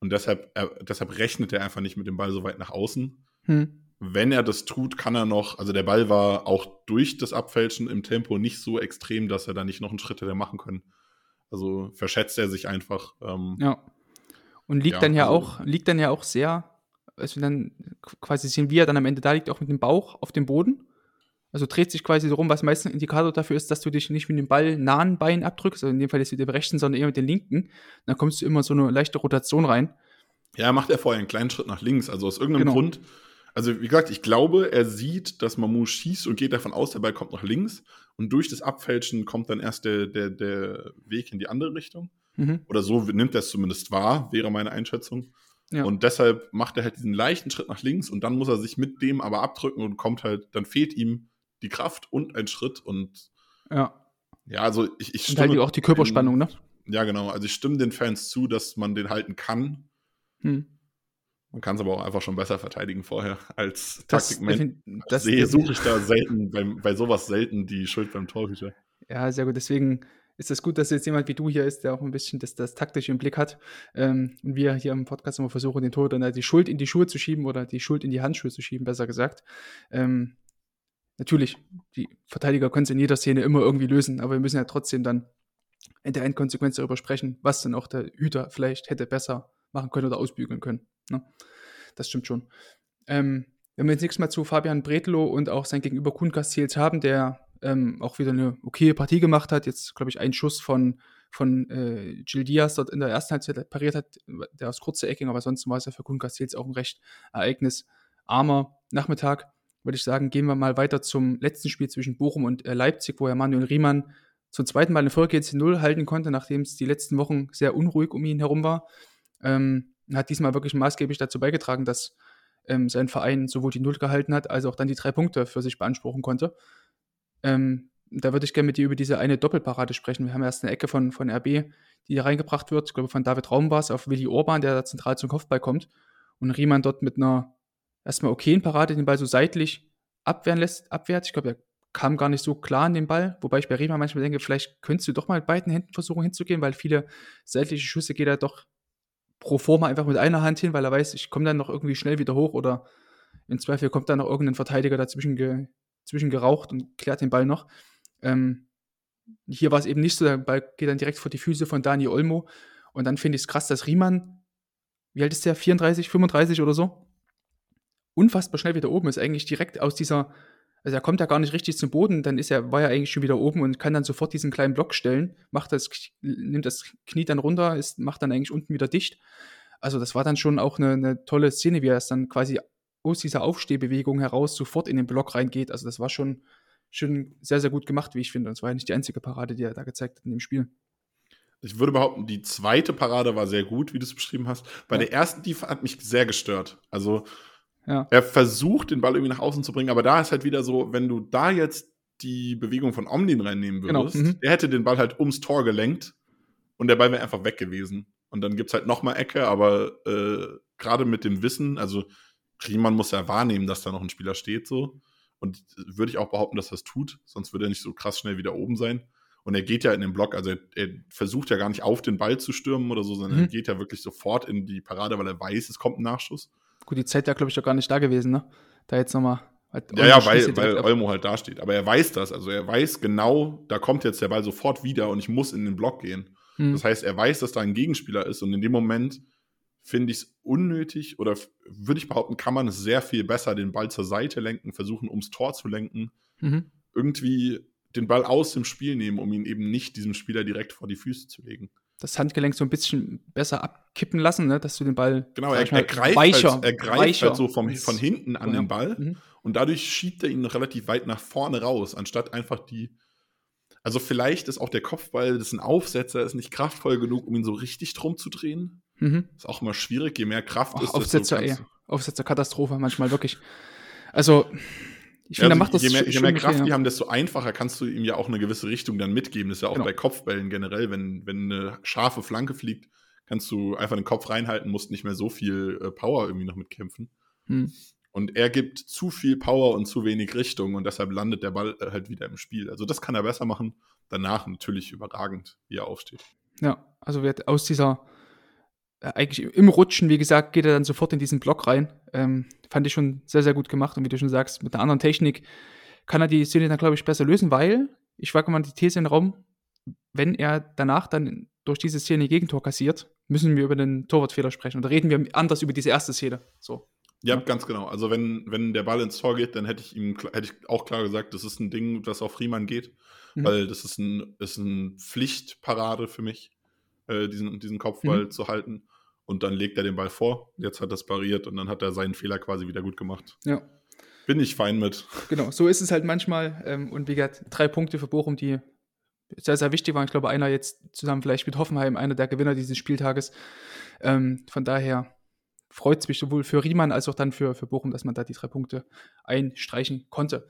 Und deshalb, er, deshalb rechnet er einfach nicht mit dem Ball so weit nach außen. Hm. Wenn er das tut, kann er noch, also der Ball war auch durch das Abfälschen im Tempo nicht so extrem, dass er da nicht noch einen Schritt hätte machen können. Also verschätzt er sich einfach. Ähm, ja. Und liegt ja, dann ja also, auch, liegt dann ja auch sehr, also dann quasi sehen, wie er dann am Ende da liegt, auch mit dem Bauch auf dem Boden. Also dreht sich quasi so rum, was meistens ein Indikator dafür ist, dass du dich nicht mit dem Ball nahen Bein abdrückst, also in dem Fall jetzt mit dem rechten, sondern eher mit dem linken. Dann kommst du immer so eine leichte Rotation rein. Ja, macht er vorher einen kleinen Schritt nach links. Also aus irgendeinem genau. Grund. Also wie gesagt, ich glaube, er sieht, dass Mamu schießt und geht davon aus, der Ball kommt nach links. Und durch das Abfälschen kommt dann erst der, der, der Weg in die andere Richtung. Mhm. Oder so nimmt er es zumindest wahr, wäre meine Einschätzung. Ja. Und deshalb macht er halt diesen leichten Schritt nach links und dann muss er sich mit dem aber abdrücken und kommt halt, dann fehlt ihm die Kraft und ein Schritt und ja. Ja, also ich, ich stimme. Und halt auch die Körperspannung, ne? Ja, genau. Also ich stimme den Fans zu, dass man den halten kann. Hm. Man kann es aber auch einfach schon besser verteidigen vorher als Taktikmensch. Das, sehe, suche ich da selten, bei, bei sowas selten die Schuld beim Torhüter. Ja, sehr gut. Deswegen ist es gut, dass jetzt jemand wie du hier ist, der auch ein bisschen das, das Taktische im Blick hat. Ähm, und wir hier im Podcast immer versuchen, den Torhüter die Schuld in die Schuhe zu schieben oder die Schuld in die Handschuhe zu schieben, besser gesagt. Ähm, natürlich, die Verteidiger können es in jeder Szene immer irgendwie lösen, aber wir müssen ja trotzdem dann in der Endkonsequenz darüber sprechen, was dann auch der Hüter vielleicht hätte besser machen können oder ausbügeln können. Ne? Das stimmt schon. Ähm, wenn wir jetzt nächstes Mal zu Fabian Bretlo und auch sein Gegenüber Kuhn Castells haben, der ähm, auch wieder eine okaye Partie gemacht hat, jetzt glaube ich einen Schuss von, von äh, Gil Diaz dort in der ersten Halbzeit pariert hat, der aus kurzer Ecke, aber sonst war es ja für Kuhn Castells auch ein recht ereignisarmer Nachmittag würde ich sagen, gehen wir mal weiter zum letzten Spiel zwischen Bochum und äh, Leipzig, wo ja Manuel Riemann zum zweiten Mal eine Folge jetzt 0 halten konnte, nachdem es die letzten Wochen sehr unruhig um ihn herum war. Ähm, hat diesmal wirklich maßgeblich dazu beigetragen, dass ähm, sein Verein sowohl die Null gehalten hat, als auch dann die drei Punkte für sich beanspruchen konnte. Ähm, da würde ich gerne mit dir über diese eine Doppelparade sprechen. Wir haben erst eine Ecke von, von RB, die hier reingebracht wird, ich glaube von David Raum war es, auf Willi Orban, der da zentral zum Kopfball kommt. Und Riemann dort mit einer erstmal okay in Parade den Ball so seitlich abwehren lässt, abwehrt. Ich glaube, er kam gar nicht so klar an den Ball, wobei ich bei Riemann manchmal denke, vielleicht könntest du doch mal mit beiden Händen versuchen hinzugehen, weil viele seitliche Schüsse geht er doch pro forma einfach mit einer Hand hin, weil er weiß, ich komme dann noch irgendwie schnell wieder hoch oder im Zweifel kommt dann noch irgendein Verteidiger dazwischen ge, zwischen geraucht und klärt den Ball noch. Ähm, hier war es eben nicht so, der Ball geht dann direkt vor die Füße von Dani Olmo und dann finde ich es krass, dass Riemann, wie alt ist der, 34, 35 oder so, unfassbar schnell wieder oben ist, eigentlich direkt aus dieser, also er kommt ja gar nicht richtig zum Boden, dann ist er, war er eigentlich schon wieder oben und kann dann sofort diesen kleinen Block stellen, macht das, nimmt das Knie dann runter, ist, macht dann eigentlich unten wieder dicht. Also das war dann schon auch eine, eine tolle Szene, wie er es dann quasi aus dieser Aufstehbewegung heraus sofort in den Block reingeht. Also das war schon, schon sehr, sehr gut gemacht, wie ich finde. Und es war ja nicht die einzige Parade, die er da gezeigt hat in dem Spiel. Ich würde behaupten, die zweite Parade war sehr gut, wie du es beschrieben hast. Bei ja. der ersten, die hat mich sehr gestört. Also ja. Er versucht, den Ball irgendwie nach außen zu bringen, aber da ist halt wieder so, wenn du da jetzt die Bewegung von Omlin reinnehmen genau, würdest, genau. mhm. der hätte den Ball halt ums Tor gelenkt und der Ball wäre einfach weg gewesen. Und dann gibt es halt nochmal Ecke, aber äh, gerade mit dem Wissen, also Riemann muss ja wahrnehmen, dass da noch ein Spieler steht, so. Und würde ich auch behaupten, dass das tut, sonst würde er nicht so krass schnell wieder oben sein. Und er geht ja in den Block, also er, er versucht ja gar nicht auf den Ball zu stürmen oder so, sondern mhm. er geht ja wirklich sofort in die Parade, weil er weiß, es kommt ein Nachschuss. Gut, die Zeit ja, glaube ich, doch gar nicht da gewesen, ne? Da jetzt nochmal. Ja, ja, weil, weil Olmo halt da steht. Aber er weiß das. Also er weiß genau, da kommt jetzt der Ball sofort wieder und ich muss in den Block gehen. Hm. Das heißt, er weiß, dass da ein Gegenspieler ist und in dem Moment finde ich es unnötig oder würde ich behaupten, kann man es sehr viel besser den Ball zur Seite lenken, versuchen, ums Tor zu lenken. Mhm. Irgendwie den Ball aus dem Spiel nehmen, um ihn eben nicht diesem Spieler direkt vor die Füße zu legen das Handgelenk so ein bisschen besser abkippen lassen, ne, dass du den Ball genau, er, er greift, weicher, halt, er greift weicher halt so vom, von hinten an genau. den Ball mhm. Und dadurch schiebt er ihn relativ weit nach vorne raus, anstatt einfach die. Also vielleicht ist auch der Kopfball, das ist ein Aufsetzer, ist nicht kraftvoll genug, um ihn so richtig drum zu drehen. Mhm. Ist auch immer schwierig, je mehr Kraft Ach, ist. Aufsetzer, ey. Aufsetzer Katastrophe manchmal wirklich. Also ich finde, also, macht das je mehr, je mehr Kraft die haben, desto einfacher kannst du ihm ja auch eine gewisse Richtung dann mitgeben. Das ist ja auch genau. bei Kopfbällen generell, wenn, wenn eine scharfe Flanke fliegt, kannst du einfach den Kopf reinhalten, musst nicht mehr so viel äh, Power irgendwie noch mitkämpfen. Hm. Und er gibt zu viel Power und zu wenig Richtung und deshalb landet der Ball äh, halt wieder im Spiel. Also das kann er besser machen. Danach natürlich überragend, wie er aufsteht. Ja, also wird aus dieser eigentlich im Rutschen, wie gesagt, geht er dann sofort in diesen Block rein. Ähm, fand ich schon sehr, sehr gut gemacht. Und wie du schon sagst, mit einer anderen Technik kann er die Szene dann, glaube ich, besser lösen, weil ich wage mal die These in den Raum, wenn er danach dann durch diese Szene Gegentor kassiert, müssen wir über den Torwartfehler sprechen. Oder reden wir anders über diese erste Szene. So. Ja, ganz genau. Also wenn, wenn der Ball ins Tor geht, dann hätte ich ihm hätte ich auch klar gesagt, das ist ein Ding, das auf Riemann geht. Mhm. Weil das ist ein, ist ein Pflichtparade für mich, äh, diesen, diesen Kopfball mhm. zu halten. Und dann legt er den Ball vor. Jetzt hat er es pariert und dann hat er seinen Fehler quasi wieder gut gemacht. Ja. Bin ich fein mit. Genau, so ist es halt manchmal. Ähm, und wie gesagt, drei Punkte für Bochum, die sehr, sehr wichtig waren. Ich glaube, einer jetzt zusammen vielleicht mit Hoffenheim, einer der Gewinner dieses Spieltages. Ähm, von daher freut es mich sowohl für Riemann als auch dann für, für Bochum, dass man da die drei Punkte einstreichen konnte.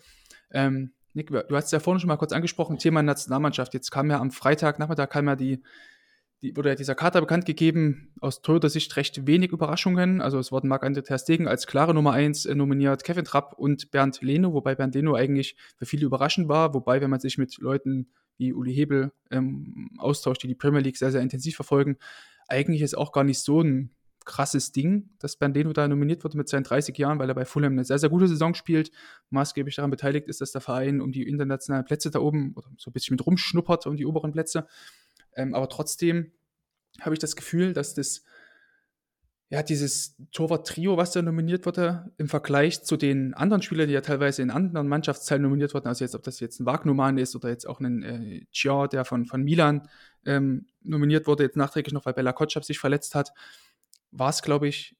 Ähm, Nick, du hast es ja vorhin schon mal kurz angesprochen, Thema Nationalmannschaft. Jetzt kam ja am Freitag Nachmittag kam ja die die, wurde ja dieser Kater bekannt gegeben, aus Toyotas Sicht recht wenig Überraschungen. Also es wurden Marc-André Ter Stegen als klare Nummer 1 äh, nominiert, Kevin Trapp und Bernd Leno, wobei Bernd Leno eigentlich für viele überraschend war. Wobei, wenn man sich mit Leuten wie Uli Hebel ähm, austauscht, die die Premier League sehr, sehr intensiv verfolgen, eigentlich ist auch gar nicht so ein krasses Ding, dass Bernd Leno da nominiert wurde mit seinen 30 Jahren, weil er bei Fulham eine sehr, sehr gute Saison spielt. Maßgeblich daran beteiligt ist, dass der Verein um die internationalen Plätze da oben oder so ein bisschen mit rumschnuppert, um die oberen Plätze. Ähm, aber trotzdem habe ich das Gefühl, dass das, ja, dieses Torwart-Trio, was da nominiert wurde, im Vergleich zu den anderen Spielern, die ja teilweise in anderen Mannschaftsteilen nominiert wurden, also jetzt, ob das jetzt ein Wagnumann ist oder jetzt auch ein äh, Chia, der von, von Milan ähm, nominiert wurde, jetzt nachträglich noch, weil Bella Kotschap sich verletzt hat, war es, glaube ich,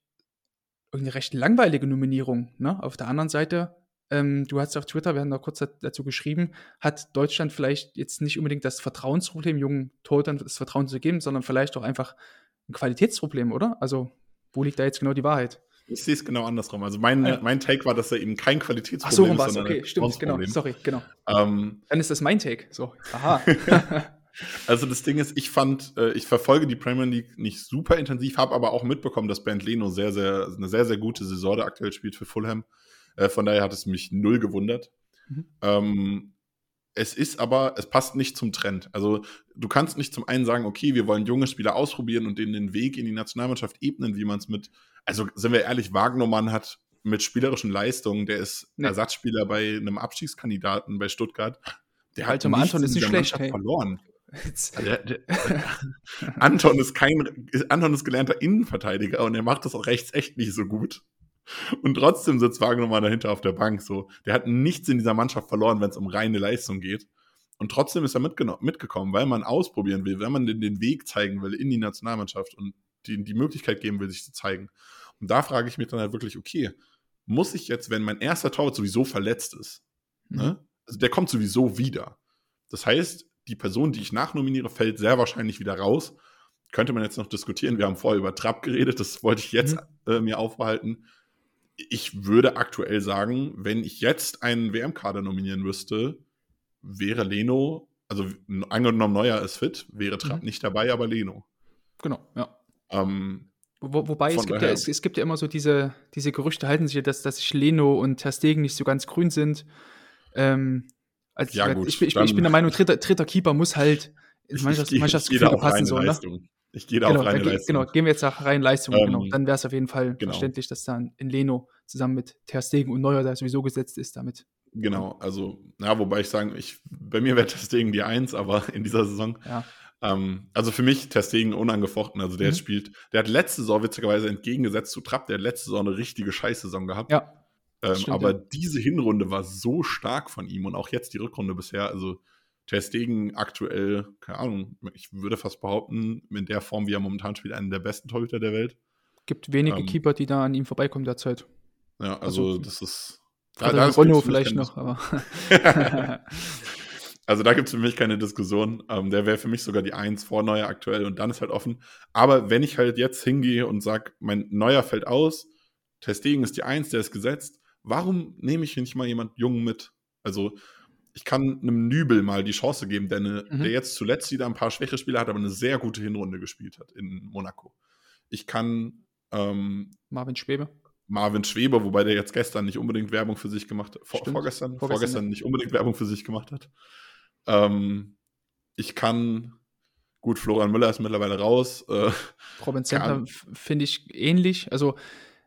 eine recht langweilige Nominierung. Ne? Auf der anderen Seite ähm, du hast auf Twitter, wir haben da kurz dazu geschrieben, hat Deutschland vielleicht jetzt nicht unbedingt das Vertrauensproblem, jungen Torhütern das Vertrauen zu geben, sondern vielleicht auch einfach ein Qualitätsproblem, oder? Also, wo liegt da jetzt genau die Wahrheit? Ich sehe es genau andersrum. Also mein, ah, mein Take war, dass er eben kein Qualitätsproblem Ach so, rum ist, okay, stimmt, genau, sorry, genau. Ähm, Dann ist das mein Take, so, aha. also das Ding ist, ich fand, äh, ich verfolge die Premier League nicht super intensiv, habe aber auch mitbekommen, dass Bernd Leno sehr, sehr, eine sehr, sehr gute Saison aktuell spielt für Fulham. Äh, von daher hat es mich null gewundert. Mhm. Ähm, es ist aber, es passt nicht zum Trend. Also du kannst nicht zum einen sagen, okay, wir wollen junge Spieler ausprobieren und denen den Weg in die Nationalmannschaft ebnen, wie man es mit, also sind wir ehrlich, Wagnermann hat mit spielerischen Leistungen, der ist nee. Ersatzspieler bei einem Abstiegskandidaten bei Stuttgart. Der Tom Anton ist nicht schlecht hey. verloren. Der, der, Anton ist kein, Anton ist gelernter Innenverteidiger und er macht das auch rechts echt nicht so gut. Und trotzdem sitzt Wagnermann dahinter auf der Bank. So, der hat nichts in dieser Mannschaft verloren, wenn es um reine Leistung geht. Und trotzdem ist er mitgekommen, weil man ausprobieren will, wenn man den, den Weg zeigen will in die Nationalmannschaft und die, die Möglichkeit geben will, sich zu zeigen. Und da frage ich mich dann halt wirklich, okay, muss ich jetzt, wenn mein erster Torwart sowieso verletzt ist, mhm. ne? also der kommt sowieso wieder. Das heißt, die Person, die ich nachnominiere, fällt sehr wahrscheinlich wieder raus. Könnte man jetzt noch diskutieren. Wir haben vorher über Trapp geredet, das wollte ich jetzt mhm. äh, mir aufbehalten ich würde aktuell sagen, wenn ich jetzt einen WM-Kader nominieren müsste, wäre Leno, also angenommen Neuer ist fit, wäre Trapp mhm. nicht dabei, aber Leno. Genau, ja. Ähm, Wo, wobei es gibt, ja, es, es, gibt ja immer so diese, diese Gerüchte, halten sich ja, dass, dass sich Leno und Ter Stegen nicht so ganz grün sind. Ähm, also ja, gut, ich, ich, ich, bin der Meinung, dritter, dritter Keeper muss halt ins Mannschaftsgefüge passen. So, ne? Ich gehe da genau, auf reine Leistung. Genau, gehen wir jetzt nach reinen Leistungen. Ähm, genau. Dann wäre es auf jeden Fall genau. verständlich, dass dann in Leno zusammen mit Ter Stegen und Neuer, der sowieso gesetzt ist, damit. Genau, also, ja, wobei ich sagen, ich, bei mir wäre Ter Stegen die Eins, aber in dieser Saison. Ja. Ähm, also für mich Ter Stegen unangefochten. Also der mhm. spielt, der hat letzte Saison witzigerweise entgegengesetzt zu Trapp, der hat letzte Saison eine richtige Scheißsaison gehabt. Ja. Ähm, stimmt, aber ja. diese Hinrunde war so stark von ihm und auch jetzt die Rückrunde bisher, also Ter Stegen aktuell, keine Ahnung, ich würde fast behaupten, in der Form, wie er momentan spielt, einen der besten Torhüter der Welt. Gibt wenige ähm, Keeper, die da an ihm vorbeikommen derzeit. Ja, also, also das ist Da, da Renault vielleicht noch, aber. also da gibt es für mich keine Diskussion. Ähm, der wäre für mich sogar die Eins vor Neuer aktuell und dann ist halt offen. Aber wenn ich halt jetzt hingehe und sage, mein Neuer fällt aus, Testegen ist die Eins, der ist gesetzt, warum nehme ich nicht mal jemand Jungen mit? Also ich kann einem Nübel mal die Chance geben, der, eine, mhm. der jetzt zuletzt wieder ein paar schwäche Spiele hat, aber eine sehr gute Hinrunde gespielt hat in Monaco. Ich kann ähm, Marvin Schwebe. Marvin Schwebe, wobei der jetzt gestern nicht unbedingt Werbung für sich gemacht hat. Vor, vorgestern, vorgestern, vorgestern nicht unbedingt Werbung für sich gemacht hat. Ähm, ich kann, gut, Florian Müller ist mittlerweile raus. Äh, Robin Center finde ich ähnlich. Also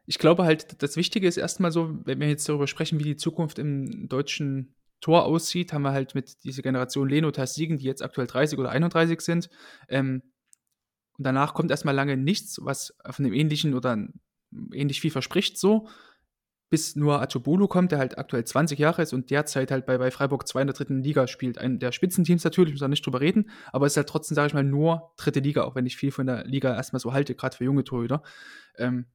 ich glaube halt, das Wichtige ist erstmal so, wenn wir jetzt darüber sprechen, wie die Zukunft im deutschen Tor aussieht, haben wir halt mit dieser Generation Leno Siegen, die jetzt aktuell 30 oder 31 sind. Ähm, und danach kommt erstmal lange nichts, was von einem ähnlichen oder ähnlich viel verspricht, so. Bis nur Atobolo kommt, der halt aktuell 20 Jahre ist und derzeit halt bei, bei Freiburg 2 in der dritten Liga spielt. Ein der Spitzenteams natürlich, muss man nicht drüber reden, aber es ist halt trotzdem, sage ich mal, nur dritte Liga, auch wenn ich viel von der Liga erstmal so halte, gerade für junge Torhüter. Ähm,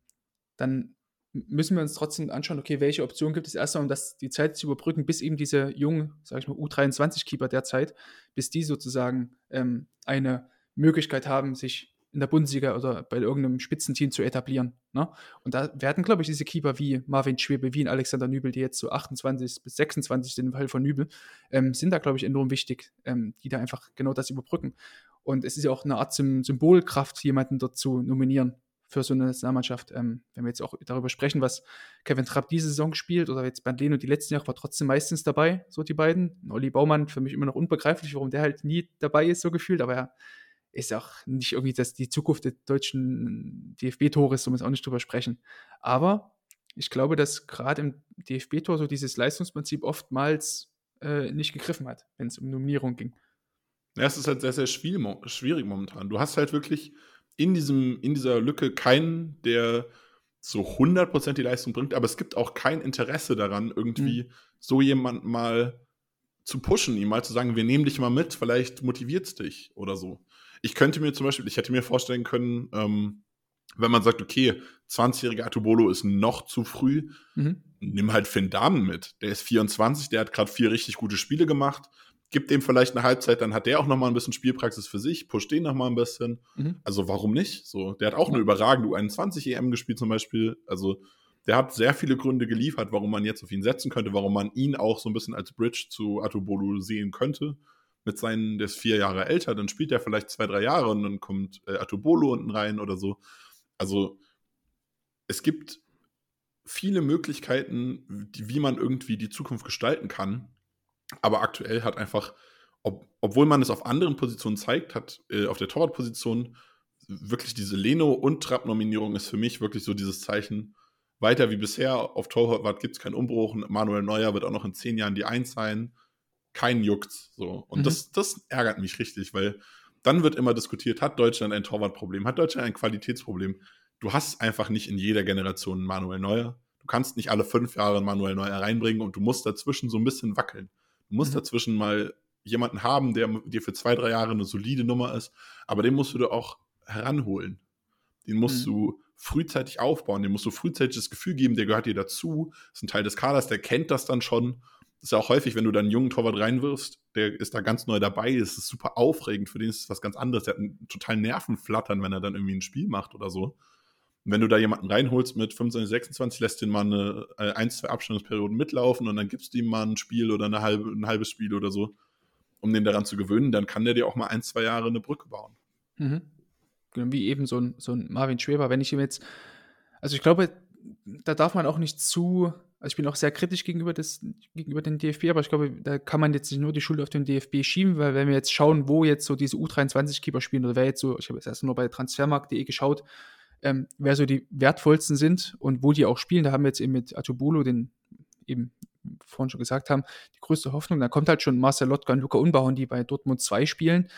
dann müssen wir uns trotzdem anschauen, okay, welche Optionen gibt es erstmal, um das, die Zeit zu überbrücken, bis eben diese jungen, sage ich mal, U23-Keeper derzeit, bis die sozusagen ähm, eine Möglichkeit haben, sich in der Bundesliga oder bei irgendeinem Spitzenteam zu etablieren. Ne? Und da werden, glaube ich, diese Keeper wie Marvin Schwebe, wie Alexander Nübel, die jetzt so 28 bis 26 sind im Fall von Nübel, ähm, sind da, glaube ich, enorm wichtig, ähm, die da einfach genau das überbrücken. Und es ist ja auch eine Art Symbolkraft, jemanden dort zu nominieren für so eine Nationalmannschaft. Ähm, wenn wir jetzt auch darüber sprechen, was Kevin Trapp diese Saison spielt oder jetzt Bandleno die letzten Jahre war trotzdem meistens dabei, so die beiden. Olli Baumann für mich immer noch unbegreiflich, warum der halt nie dabei ist, so gefühlt, aber er ist auch nicht irgendwie das, die Zukunft des deutschen DFB-Tores, so muss auch nicht drüber sprechen. Aber ich glaube, dass gerade im DFB-Tor so dieses Leistungsprinzip oftmals äh, nicht gegriffen hat, wenn es um Nominierung ging. Ja, es ist halt sehr, sehr schwierig momentan. Du hast halt wirklich in, diesem, in dieser Lücke keinen, der so 100% die Leistung bringt, aber es gibt auch kein Interesse daran, irgendwie mhm. so jemand mal zu pushen, ihm mal zu sagen, wir nehmen dich mal mit, vielleicht motiviert es dich oder so. Ich könnte mir zum Beispiel, ich hätte mir vorstellen können, ähm, wenn man sagt, okay, 20-jähriger Atubolo ist noch zu früh, mhm. nimm halt Finn Dahmen mit. Der ist 24, der hat gerade vier richtig gute Spiele gemacht gib dem vielleicht eine Halbzeit, dann hat der auch noch mal ein bisschen Spielpraxis für sich, pusht den noch mal ein bisschen. Mhm. Also warum nicht? So, der hat auch eine überragende U21 EM gespielt zum Beispiel. Also der hat sehr viele Gründe geliefert, warum man jetzt auf ihn setzen könnte, warum man ihn auch so ein bisschen als Bridge zu Atubolu sehen könnte. Mit seinen, der ist vier Jahre älter, dann spielt er vielleicht zwei, drei Jahre und dann kommt äh, Atubolo unten rein oder so. Also es gibt viele Möglichkeiten, die, wie man irgendwie die Zukunft gestalten kann. Aber aktuell hat einfach, ob, obwohl man es auf anderen Positionen zeigt, hat äh, auf der Torwartposition wirklich diese Leno- und Trapp-Nominierung ist für mich wirklich so dieses Zeichen, weiter wie bisher, auf Torwart gibt es keinen Umbruch. Manuel Neuer wird auch noch in zehn Jahren die Eins sein. Kein juckt's. So. Und mhm. das, das ärgert mich richtig, weil dann wird immer diskutiert, hat Deutschland ein Torwartproblem, hat Deutschland ein Qualitätsproblem. Du hast einfach nicht in jeder Generation Manuel Neuer. Du kannst nicht alle fünf Jahre Manuel Neuer reinbringen und du musst dazwischen so ein bisschen wackeln. Du musst mhm. dazwischen mal jemanden haben, der dir für zwei, drei Jahre eine solide Nummer ist, aber den musst du dir auch heranholen. Den musst mhm. du frühzeitig aufbauen, dem musst du frühzeitig das Gefühl geben, der gehört dir dazu, ist ein Teil des Kaders, der kennt das dann schon. Das ist ja auch häufig, wenn du dann einen jungen Torwart reinwirfst, der ist da ganz neu dabei, das ist super aufregend, für den ist es was ganz anderes, der hat einen totalen Nervenflattern, wenn er dann irgendwie ein Spiel macht oder so. Und wenn du da jemanden reinholst mit 25, 26, lässt den mal eine, äh, ein, zwei Abstimmungsperioden mitlaufen und dann gibst du ihm mal ein Spiel oder eine halbe, ein halbes Spiel oder so, um den daran zu gewöhnen, dann kann der dir auch mal ein, zwei Jahre eine Brücke bauen. Mhm. Genau, wie eben so ein, so ein Marvin Schweber. Wenn ich ihm jetzt, also ich glaube, da darf man auch nicht zu, also ich bin auch sehr kritisch gegenüber, des, gegenüber dem DFB, aber ich glaube, da kann man jetzt nicht nur die Schuld auf den DFB schieben, weil wenn wir jetzt schauen, wo jetzt so diese U23-Keeper spielen, oder wer jetzt so, ich habe jetzt erst nur bei transfermarkt.de geschaut, ähm, wer so die wertvollsten sind und wo die auch spielen. Da haben wir jetzt eben mit Atubolo, den eben vorhin schon gesagt haben, die größte Hoffnung. Da kommt halt schon Marcel Lotka und Luca Unbauern, die bei Dortmund 2 spielen,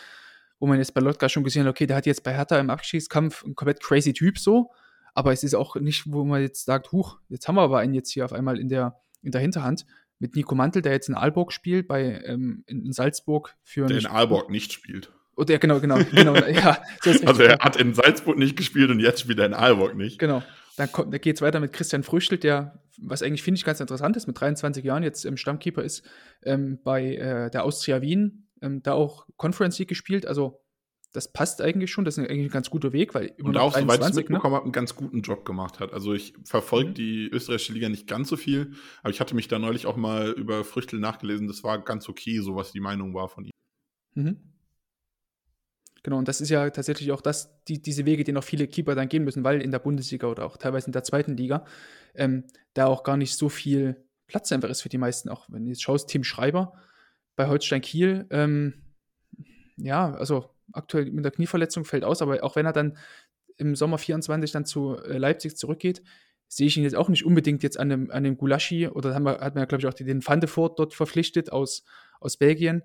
wo man jetzt bei Lotka schon gesehen hat, okay, der hat jetzt bei Hertha im Abschiedskampf einen komplett crazy Typ so, aber es ist auch nicht, wo man jetzt sagt, huch, jetzt haben wir aber einen jetzt hier auf einmal in der, in der Hinterhand mit Nico Mantel, der jetzt in Aalborg spielt, bei ähm, in Salzburg für. Der in Aalborg nicht spielt. Oder ja, genau, genau, genau. ja, also er hat in Salzburg nicht gespielt und jetzt spielt er in Aalborg nicht. Genau. Dann, kommt, dann geht es weiter mit Christian Früchtel, der, was eigentlich finde ich ganz interessant ist, mit 23 Jahren jetzt im Stammkeeper ist, ähm, bei äh, der Austria Wien, ähm, da auch Conference League gespielt. Also das passt eigentlich schon, das ist eigentlich ein ganz guter Weg, weil immer Und auch, soweit ich es ne? mitbekommen ne? habe, einen ganz guten Job gemacht hat. Also ich verfolge mhm. die österreichische Liga nicht ganz so viel, aber ich hatte mich da neulich auch mal über Früchtel nachgelesen, das war ganz okay, so was die Meinung war von ihm. Mhm. Genau, und das ist ja tatsächlich auch das, die, diese Wege, die noch viele Keeper dann gehen müssen, weil in der Bundesliga oder auch teilweise in der zweiten Liga ähm, da auch gar nicht so viel Platz einfach ist für die meisten. Auch wenn du jetzt schaust, Tim Schreiber bei Holstein Kiel, ähm, ja, also aktuell mit der Knieverletzung fällt aus, aber auch wenn er dann im Sommer 24 dann zu äh, Leipzig zurückgeht, sehe ich ihn jetzt auch nicht unbedingt jetzt an dem, an dem Gulaschi oder haben wir, hat man ja, glaube ich, auch den Fandefort dort verpflichtet aus, aus Belgien.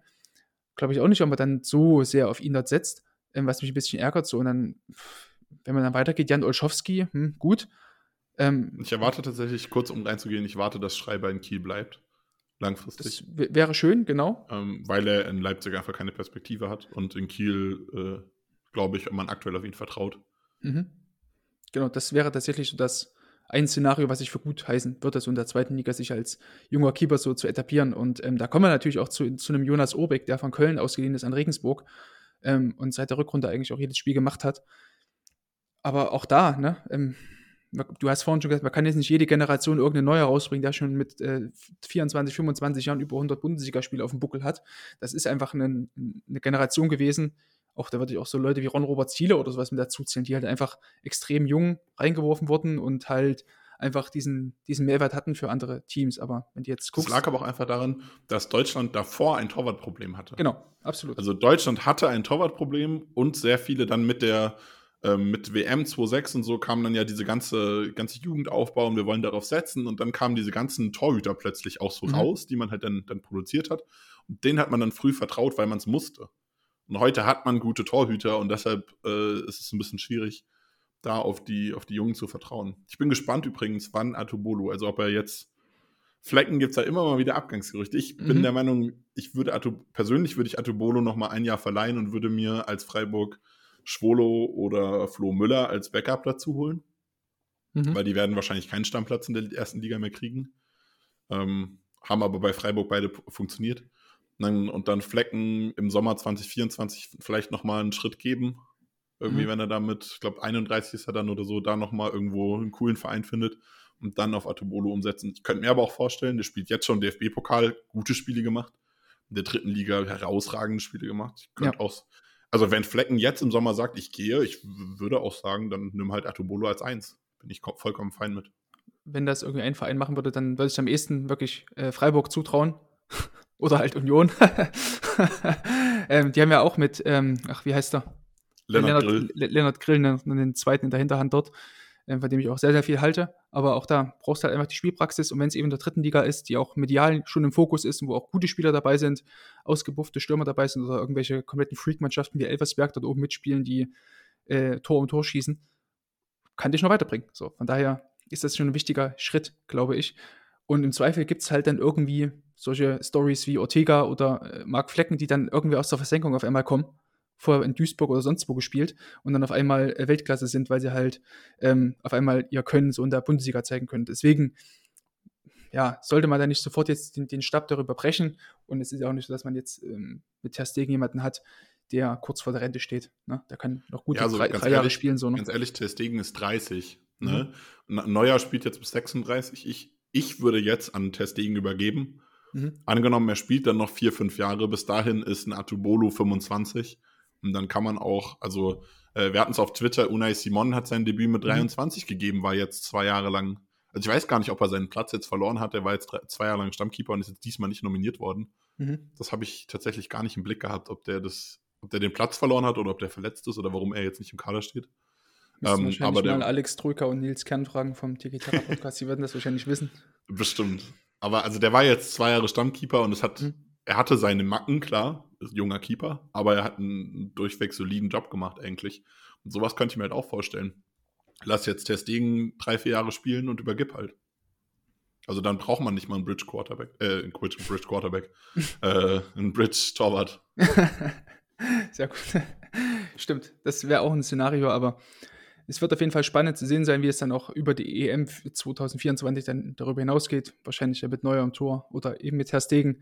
Glaube ich auch nicht, ob man dann so sehr auf ihn dort setzt, was mich ein bisschen ärgert. So, und dann, wenn man dann weitergeht, Jan Olschowski, hm, gut. Ähm, ich erwarte tatsächlich, kurz um reinzugehen, ich warte, dass Schreiber in Kiel bleibt langfristig. Das wäre schön, genau. Ähm, weil er in Leipzig einfach keine Perspektive hat und in Kiel, äh, glaube ich, man aktuell auf ihn vertraut. Mhm. Genau, das wäre tatsächlich so das ein Szenario, was ich für gut heißen würde, so in der zweiten Liga sich als junger Keeper so zu etablieren. Und ähm, da kommen wir natürlich auch zu, zu einem Jonas Obeck, der von Köln ausgeliehen ist an Regensburg ähm, und seit der Rückrunde eigentlich auch jedes Spiel gemacht hat. Aber auch da, ne, ähm, du hast vorhin schon gesagt, man kann jetzt nicht jede Generation irgendeine neue rausbringen, der schon mit äh, 24, 25 Jahren über 100 Bundesligaspiele auf dem Buckel hat. Das ist einfach eine, eine Generation gewesen, auch da würde ich auch so Leute wie Ron-Robert Ziele oder sowas mit dazu zählen, die halt einfach extrem jung reingeworfen wurden und halt einfach diesen, diesen Mehrwert hatten für andere Teams. Aber wenn du jetzt guckst. Das lag aber auch einfach daran, dass Deutschland davor ein Torwartproblem hatte. Genau, absolut. Also Deutschland hatte ein Torwartproblem und sehr viele dann mit der ähm, mit WM 2.6 und so kam dann ja diese ganze, ganze Jugendaufbau und wir wollen darauf setzen und dann kamen diese ganzen Torhüter plötzlich auch so mhm. raus, die man halt dann, dann produziert hat. Und denen hat man dann früh vertraut, weil man es musste. Und heute hat man gute Torhüter und deshalb äh, ist es ein bisschen schwierig, da auf die, auf die Jungen zu vertrauen. Ich bin gespannt übrigens, wann Atubolo, also ob er jetzt Flecken gibt es da immer mal wieder Abgangsgerüchte. Ich bin mhm. der Meinung, ich würde Atu, persönlich würde ich Atubolo noch mal ein Jahr verleihen und würde mir als Freiburg Schwolo oder Flo Müller als Backup dazu holen. Mhm. Weil die werden wahrscheinlich keinen Stammplatz in der ersten Liga mehr kriegen. Ähm, haben aber bei Freiburg beide funktioniert. Und dann, und dann Flecken im Sommer 2024 vielleicht nochmal einen Schritt geben. Irgendwie, mhm. wenn er damit, ich glaube, 31 ist er dann oder so, da nochmal irgendwo einen coolen Verein findet und dann auf Atobolo umsetzen. Ich könnte mir aber auch vorstellen, der spielt jetzt schon DFB-Pokal, gute Spiele gemacht. In der dritten Liga herausragende Spiele gemacht. Ich könnte ja. auch also wenn Flecken jetzt im Sommer sagt, ich gehe, ich würde auch sagen, dann nimm halt Atobolo als Eins. Bin ich vollkommen fein mit. Wenn das irgendwie ein Verein machen würde, dann würde ich am ehesten wirklich äh, Freiburg zutrauen. Oder halt Union. ähm, die haben ja auch mit, ähm, ach, wie heißt er? Lennart, Grill. Lennart Grill, den, den zweiten in der Hinterhand dort äh, von dem ich auch sehr, sehr viel halte. Aber auch da brauchst du halt einfach die Spielpraxis. Und wenn es eben in der dritten Liga ist, die auch medial schon im Fokus ist und wo auch gute Spieler dabei sind, ausgebuffte Stürmer dabei sind oder irgendwelche kompletten Freak-Mannschaften wie Elversberg dort oben mitspielen, die äh, Tor um Tor schießen, kann dich noch weiterbringen. So, von daher ist das schon ein wichtiger Schritt, glaube ich. Und im Zweifel gibt es halt dann irgendwie solche Stories wie Ortega oder äh, Mark Flecken, die dann irgendwie aus der Versenkung auf einmal kommen vorher in Duisburg oder sonst wo gespielt und dann auf einmal äh, Weltklasse sind, weil sie halt ähm, auf einmal ihr Können so in der Bundesliga zeigen können. Deswegen, ja, sollte man da nicht sofort jetzt den, den Stab darüber brechen und es ist ja auch nicht so, dass man jetzt ähm, mit Ter Stegen jemanden hat, der kurz vor der Rente steht. Ne? Der kann noch gut ja, also drei, drei Jahre spielen. So, ne? Ganz ehrlich, Ter Stegen ist 30. Ne? Mhm. Neuer spielt jetzt bis 36. Ich, ich würde jetzt an Ter Stegen übergeben. Mhm. Angenommen, er spielt dann noch vier, fünf Jahre. Bis dahin ist ein Atubolo 25. Und dann kann man auch, also äh, wir hatten es auf Twitter, Unai Simon hat sein Debüt mit 23 mhm. gegeben, war jetzt zwei Jahre lang. Also ich weiß gar nicht, ob er seinen Platz jetzt verloren hat. Er war jetzt drei, zwei Jahre lang Stammkeeper und ist jetzt diesmal nicht nominiert worden. Mhm. Das habe ich tatsächlich gar nicht im Blick gehabt, ob der das, ob der den Platz verloren hat oder ob der verletzt ist oder warum er jetzt nicht im Kader steht. Ähm, aber der, mal Alex Troika und Nils Kern fragen vom Tiki Podcast, die werden das wahrscheinlich wissen. Bestimmt. Aber also der war jetzt zwei Jahre Stammkeeper und es hat mhm er hatte seine Macken, klar, ist junger Keeper, aber er hat einen durchweg soliden Job gemacht eigentlich. Und sowas könnte ich mir halt auch vorstellen. Lass jetzt Testegen drei, vier Jahre spielen und übergib halt. Also dann braucht man nicht mal einen Bridge Quarterback, äh, einen Bridge, Bridge Quarterback, äh, einen Bridge Torwart. Sehr gut. Stimmt, das wäre auch ein Szenario, aber es wird auf jeden Fall spannend zu sehen sein, wie es dann auch über die EM 2024 dann darüber hinausgeht. Wahrscheinlich mit Neuer am Tor oder eben mit Herr Stegen.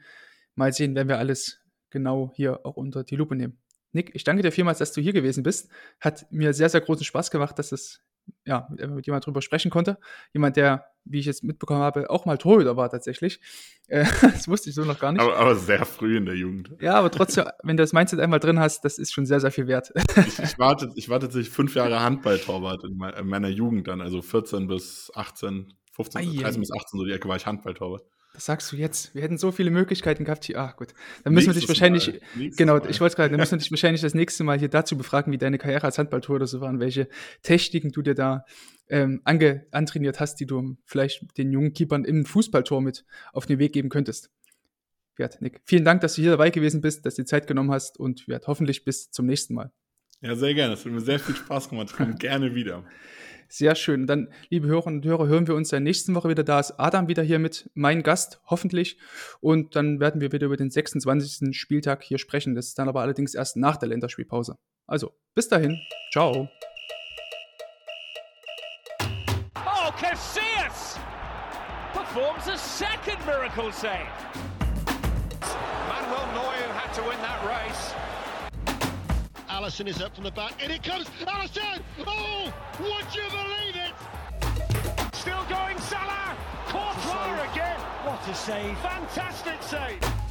Mal sehen, wenn wir alles genau hier auch unter die Lupe nehmen. Nick, ich danke dir vielmals, dass du hier gewesen bist. Hat mir sehr, sehr großen Spaß gemacht, dass es ja, mit jemand drüber sprechen konnte. Jemand, der, wie ich jetzt mitbekommen habe, auch mal Torhüter war tatsächlich. Äh, das wusste ich so noch gar nicht. Aber, aber, sehr früh in der Jugend. Ja, aber trotzdem, wenn du das Mindset einmal drin hast, das ist schon sehr, sehr viel wert. ich, ich, warte, ich war tatsächlich fünf Jahre Handballtorwart in meiner Jugend dann, also 14 bis 18, 15, Ei, 13 bis 18, so die Ecke war ich Handballtorwart. Das sagst du jetzt. Wir hätten so viele Möglichkeiten gehabt hier. Ah, gut. Dann müssen nächstes wir dich wahrscheinlich, genau, Mal. ich wollte gerade, dann müssen wir dich wahrscheinlich das nächste Mal hier dazu befragen, wie deine Karriere als Handballtor oder so war und welche Techniken du dir da ähm, ange, antrainiert hast, die du vielleicht den jungen Keepern im Fußballtor mit auf den Weg geben könntest. Wert, Nick. Vielen Dank, dass du hier dabei gewesen bist, dass du die Zeit genommen hast und Wert, hoffentlich bis zum nächsten Mal. Ja, sehr gerne. Es hat mir sehr viel Spaß gemacht. Ich komme gerne wieder. Sehr schön. dann, liebe Hörerinnen und Hörer, hören wir uns in der nächsten Woche wieder. Da ist Adam wieder hier mit, mein Gast, hoffentlich. Und dann werden wir wieder über den 26. Spieltag hier sprechen. Das ist dann aber allerdings erst nach der Länderspielpause. Also, bis dahin. Ciao. Oh, Casillas performs a second miracle save. Manuel Neuer had to win that race. Allison is up from the back, and it comes. Allison! Oh, would you believe it? Still going, Salah. Courtois again. What a save! Fantastic save.